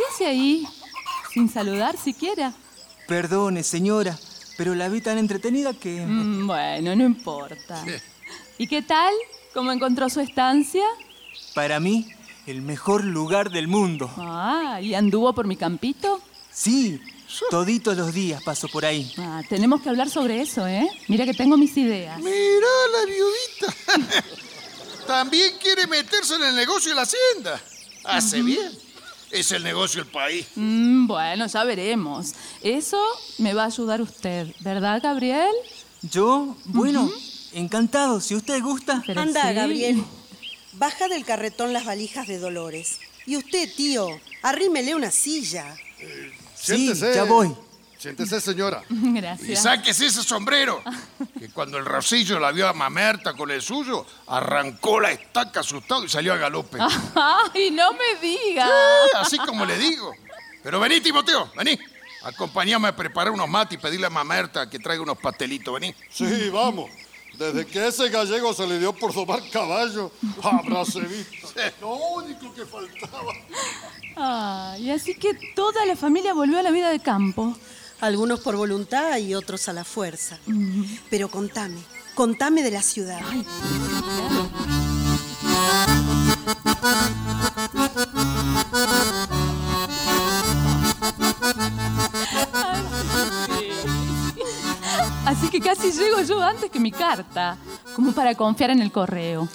S13: ¿Qué hace ahí? Sin saludar siquiera.
S12: Perdone, señora, pero la vi tan entretenida que...
S13: Mm, bueno, no importa. ¿Y qué tal? ¿Cómo encontró su estancia?
S12: Para mí, el mejor lugar del mundo.
S13: Ah, ¿y anduvo por mi campito?
S12: Sí, toditos los días paso por ahí.
S13: Ah, tenemos que hablar sobre eso, ¿eh? Mira que tengo mis ideas.
S3: Mira la viudita. *laughs* También quiere meterse en el negocio de la hacienda. Hace bien. Es el negocio del país.
S13: Mm, bueno, ya veremos. Eso me va a ayudar usted, ¿verdad, Gabriel?
S12: ¿Yo? Bueno, encantado, si usted gusta.
S10: Anda,
S13: sí.
S10: Gabriel. Baja del carretón las valijas de Dolores. Y usted, tío, arrímele una silla.
S11: Siéntese.
S12: ya voy.
S11: Siéntese, señora. *laughs*
S3: Y
S13: Gracias.
S3: sáquese ese sombrero. Que cuando el rocillo la vio a Mamerta con el suyo, arrancó la estaca asustado y salió a galope. *laughs*
S13: ¡Ay, no me diga!
S3: Sí, así como le digo. Pero vení, Timoteo, vení. Acompáñame a preparar unos mates y pedirle a Mamerta que traiga unos pastelitos, vení.
S11: Sí, vamos. Desde que ese gallego se le dio por tomar caballo, habráse visto. Lo único que faltaba.
S13: Ay, así que toda la familia volvió a la vida de campo.
S10: Algunos por voluntad y otros a la fuerza. Pero contame, contame de la ciudad.
S13: Así que casi llego yo antes que mi carta, como para confiar en el correo.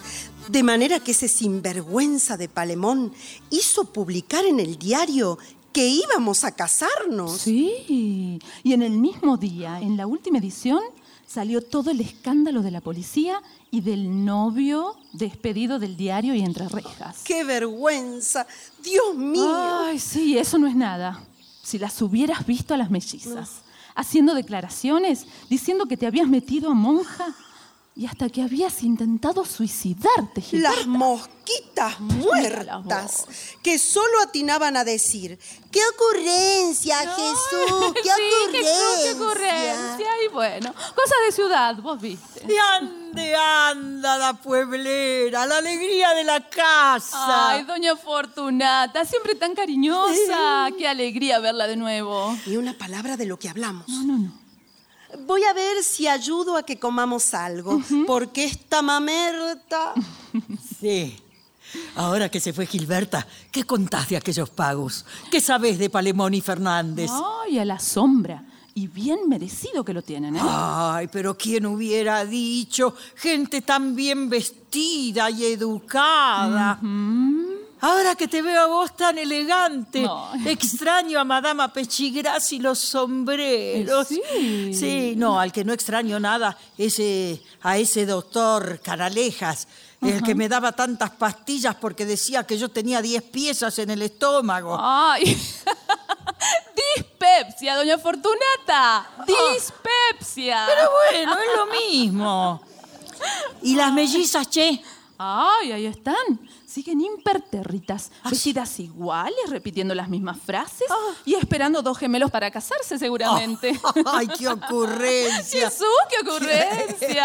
S10: De manera que ese sinvergüenza de Palemón hizo publicar en el diario que íbamos a casarnos.
S13: Sí, y en el mismo día, en la última edición, salió todo el escándalo de la policía y del novio despedido del diario y entre rejas.
S10: ¡Qué vergüenza! ¡Dios mío!
S13: Ay, sí, eso no es nada. Si las hubieras visto a las mellizas, haciendo declaraciones, diciendo que te habías metido a monja y hasta que habías intentado suicidarte, Gilberta.
S10: Las mosquitas muertas que solo atinaban a decir ¡Qué ocurrencia, Jesús! ¡Qué
S13: sí,
S10: ocurrencia!
S13: Jesús, qué ocurrencia. Y bueno, cosas de ciudad, vos viste.
S7: Y ande, anda la pueblera, la alegría de la casa.
S13: Ay, doña Fortunata, siempre tan cariñosa. Qué alegría verla de nuevo.
S10: Ni una palabra de lo que hablamos. No, no, no. Voy a ver si ayudo a que comamos algo, porque esta mamerta... *laughs*
S7: Sí. Ahora que se fue Gilberta, ¿qué contás de aquellos pagos? ¿Qué sabés de Palemón y Fernández?
S13: Ay, a la sombra. Y bien merecido que lo tienen, ¿eh?
S7: Ay, pero ¿quién hubiera dicho? Gente tan bien vestida y educada. Ahora que te veo a vos tan elegante, *laughs* extraño a Madama Pechigras y los sombreros.
S13: Sí.
S7: Sí, no, al que no extraño nada es eh, a ese doctor Canalejas, el que me daba tantas pastillas porque decía que yo tenía 10 piezas en el estómago.
S13: ¡Ay! *laughs* ¡Dispepsia, doña Fortunata! ¡Dispepsia!
S7: Pero bueno, es lo mismo. *laughs* ¿Y las mellizas, che?
S13: ¡Ay, ahí están! Siguen impertérritas, vestidas iguales, repitiendo las mismas frases y esperando dos gemelos para casarse, seguramente. *laughs*
S7: ¡Ay, qué ocurrencia!
S13: ¡Jesús, qué ocurrencia!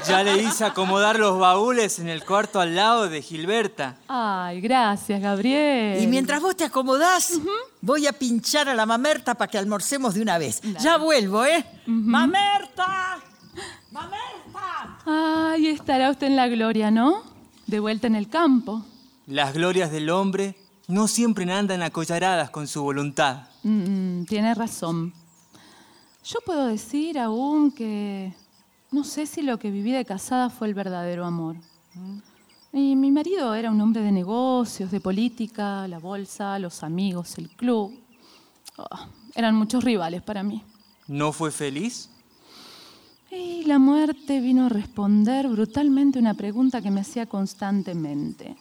S13: *laughs*
S12: Ya le hice acomodar los baúles en el cuarto al lado de Gilberta.
S13: Ay, gracias, Gabriel.
S7: Y mientras vos te acomodás, voy a pinchar a la mamerta para que almorcemos de una vez. Ya vuelvo, ¿eh? ¡Mamerta! ¡Mamerta!
S13: Ay, estará usted en la gloria, ¿no? De vuelta en el campo.
S12: Las glorias del hombre no siempre andan acollaradas con su voluntad.
S13: Mm, tiene razón. Yo puedo decir aún que no sé si lo que viví de casada fue el verdadero amor. Y mi marido era un hombre de negocios, de política, la bolsa, los amigos, el club. Ah, eran muchos rivales para mí.
S12: ¿No fue feliz?
S13: Y la muerte vino a responder brutalmente una pregunta que me hacía constantemente.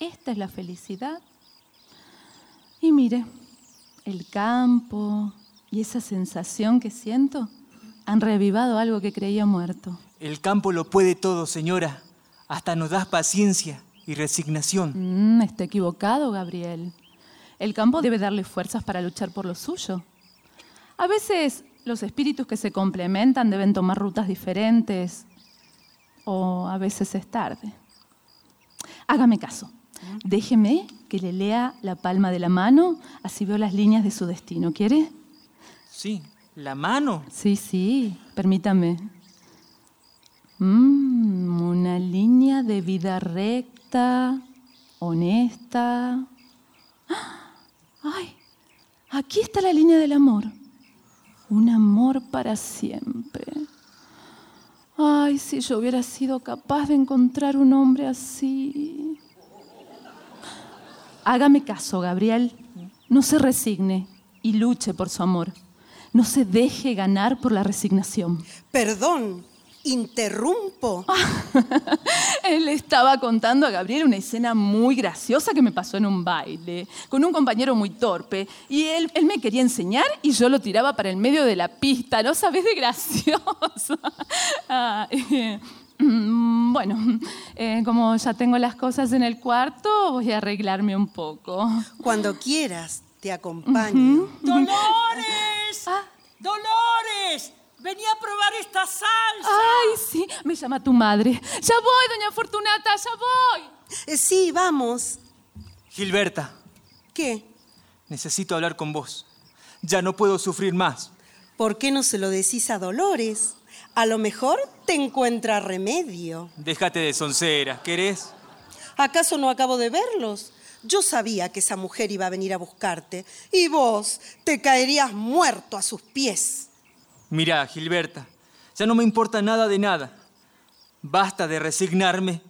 S13: ¿Esta es la felicidad? Y mire, el campo y esa sensación que siento han revivado algo que creía muerto.
S12: El campo lo puede todo, señora. Hasta nos das paciencia y resignación.
S13: Mm, está equivocado, Gabriel. El campo debe darle fuerzas para luchar por lo suyo. A veces los espíritus que se complementan deben tomar rutas diferentes o a veces es tarde. Hágame caso. Déjeme que le lea la palma de la mano, así veo las líneas de su destino. ¿Quiere?
S12: Sí, la mano.
S13: Sí, sí, permítame. Mm, una línea de vida recta, honesta. *gasps* ¡Ay! Aquí está la línea del amor. Un amor para siempre. Ay, si yo hubiera sido capaz de encontrar un hombre así. Hágame caso, Gabriel. No se resigne y luche por su amor. No se deje ganar por la resignación.
S10: Perdón, interrumpo. *laughs*
S13: Él estaba contando a Gabriel una escena muy graciosa que me pasó en un baile, con un compañero muy torpe. Y él, él me quería enseñar y yo lo tiraba para el medio de la pista. ¿No sabes de gracioso? *laughs* Ah, eh, mm, bueno, eh, como ya tengo las cosas en el cuarto, voy a arreglarme un poco.
S10: Cuando quieras, te acompaño.
S7: ¡Dolores! ¡Dolores! Venía a probar esta salsa.
S13: Ay, sí, me llama tu madre. Ya voy, doña Fortunata, ya voy.
S10: Eh, sí, vamos.
S12: Gilberta,
S10: ¿Qué?
S12: necesito hablar con vos. Ya no puedo sufrir más.
S10: ¿Por qué no se lo decís a Dolores? A lo mejor te encuentra remedio.
S12: Déjate de sonceras, ¿querés?
S10: ¿Acaso no acabo de verlos? Yo sabía que esa mujer iba a venir a buscarte y vos te caerías muerto a sus pies.
S12: Mira, Gilberta, ya no me importa nada de nada. Basta de resignarme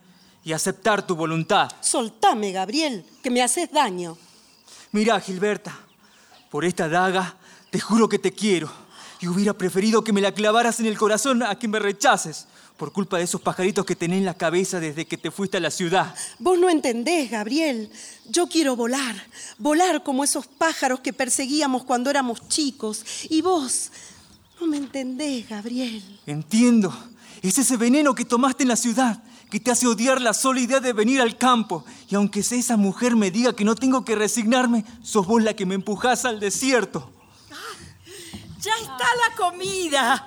S12: y aceptar tu voluntad.
S10: Soltame, Gabriel, que me haces daño.
S12: Mira, Gilberta, por esta daga te juro que te quiero y hubiera preferido que me la clavaras en el corazón a que me rechaces por culpa de esos pajaritos que tenés en la cabeza desde que te fuiste a la ciudad.
S10: Vos no entendés, Gabriel. Yo quiero volar, volar como esos pájaros que perseguíamos cuando éramos chicos. Y vos no me entendés, Gabriel.
S12: Entiendo. Es ese veneno que tomaste en la ciudad que te hace odiar la sola idea de venir al campo. Y aunque sea esa mujer me diga que no tengo que resignarme, sos vos la que me empujás al desierto.
S7: ¡Ya está la comida!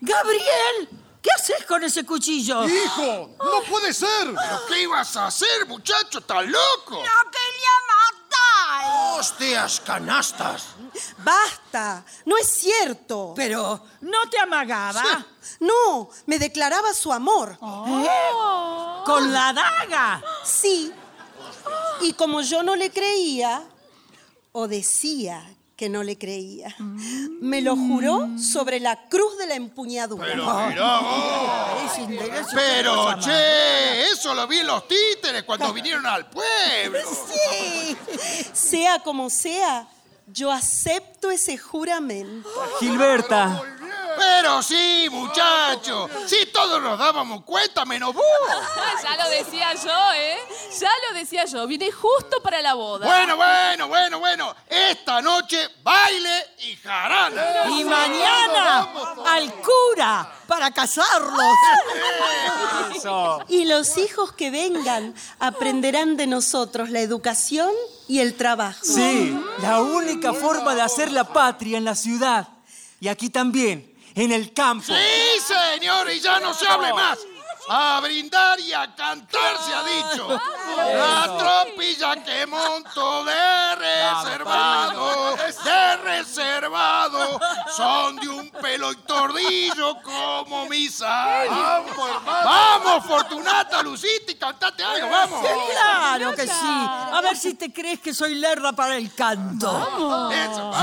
S7: ¡Gabriel! ¿Qué haces con ese cuchillo?
S3: ¡Hijo! ¡No puede ser! ¿Pero qué ibas a hacer, muchacho? ¡Estás loco!
S4: ¡Lo quería matar!
S5: ¡Hostias, canastas!
S10: Basta, no es cierto.
S7: Pero, ¿no te amagaba?
S10: No, me declaraba su amor.
S7: ¿Eh? ¿Con la daga?
S10: Sí. Y como yo no le creía, o decía que no le creía. Me lo juró sobre la cruz de la empuñadura.
S3: Pero mirá vos. Pero, che, eso lo vi en los títeres cuando *laughs* vinieron al pueblo.
S10: Sí. Sea como sea, yo acepto ese juramento.
S12: Gilberta,
S3: Pero sí, muchacho. Sí, todos nos dábamos cuenta, menos vos. *laughs*
S13: Ya lo decía yo, ¿eh? Ya lo decía yo. Vine justo para la boda.
S3: Bueno, bueno, bueno, bueno. Esta noche baile y jarana.
S7: Y mañana al cura para casarlos.
S10: Y los hijos que vengan aprenderán de nosotros la educación y el trabajo.
S12: sí, la única forma de hacer la patria en la ciudad. Y aquí también, en el campo.
S3: Sí, señor, y ya no se hable más. A brindar y a cantar se ha dicho. La trompilla que monto de reservado, de reservado, son de un pelo y tordillo como mis años. Vamos, Fortunata, Lucita, y cantate algo, vamos.
S7: Claro que sí. A ver si te crees que soy lerda para el canto.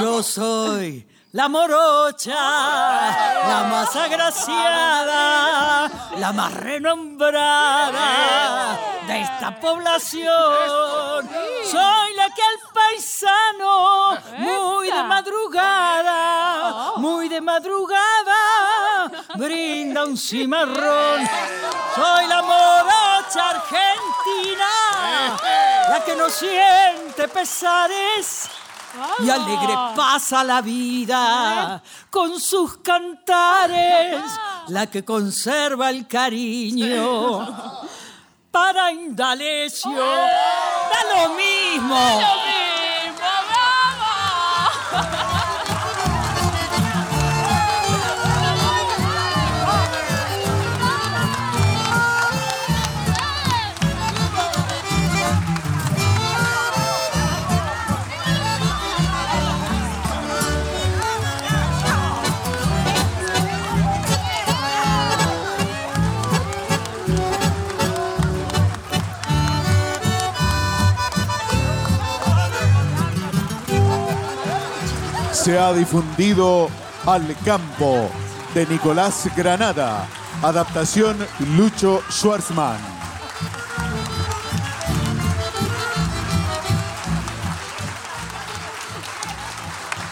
S7: Yo soy la morocha, la más agraciada, la más renombrada de esta población. Soy la que al paisano, muy de madrugada, muy de madrugada, brinda un cimarrón. Soy la morocha argentina, la que no siente pesares y alegre pasa la vida con sus cantares, la que conserva el cariño. Para Indalecio. Da lo mismo.
S1: Se ha difundido Al campo de Nicolás Granada. Adaptación Lucho Schwarzman.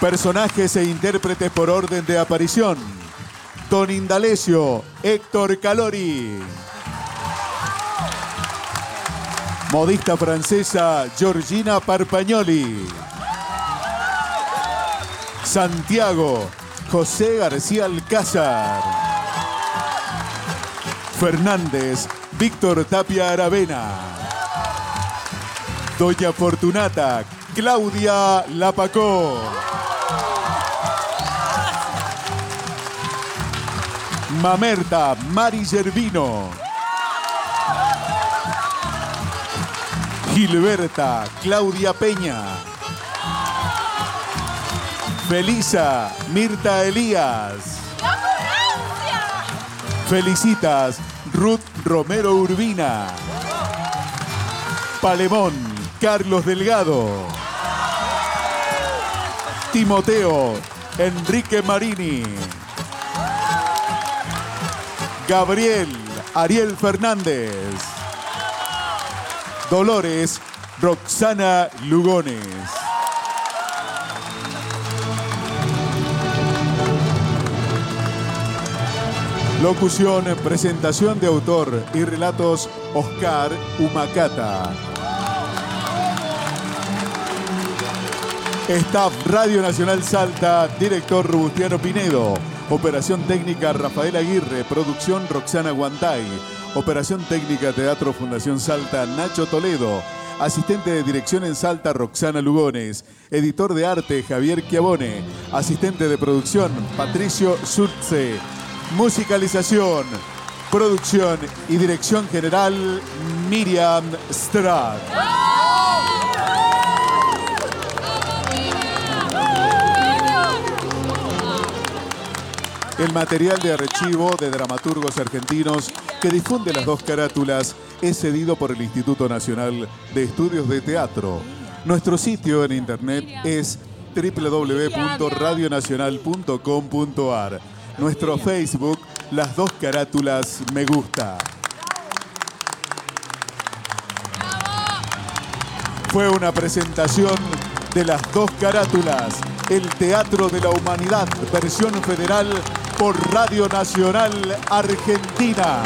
S1: Personajes e intérpretes por orden de aparición. Don Indalecio, Héctor Calori. Modista francesa Georgina Parpagnoli. Santiago, José García Alcázar. Fernández, Víctor Tapia Aravena. Doña Fortunata, Claudia Lapacó. Mamerta, Mari Gervino. Gilberta, Claudia Peña. Felisa, Mirta Elías. Felicitas, Ruth Romero Urbina. Palemón, Carlos Delgado. Timoteo, Enrique Marini. Gabriel, Ariel Fernández. Dolores, Roxana Lugones. Locución, presentación de autor y relatos Oscar Humacata. Staff Radio Nacional Salta, director Robustiano Pinedo. Operación técnica Rafael Aguirre, producción Roxana Guantay. Operación técnica Teatro Fundación Salta Nacho Toledo. Asistente de dirección en Salta Roxana Lugones. Editor de arte Javier Chiavone. Asistente de producción Patricio Surce. Musicalización, producción y dirección general Miriam Strad. El material de archivo de dramaturgos argentinos que difunde las dos carátulas es cedido por el Instituto Nacional de Estudios de Teatro. Nuestro sitio en internet es www.radionacional.com.ar. Nuestro Facebook, Las Dos Carátulas Me Gusta. Fue una presentación de Las Dos Carátulas, el Teatro de la Humanidad, versión federal por Radio Nacional Argentina.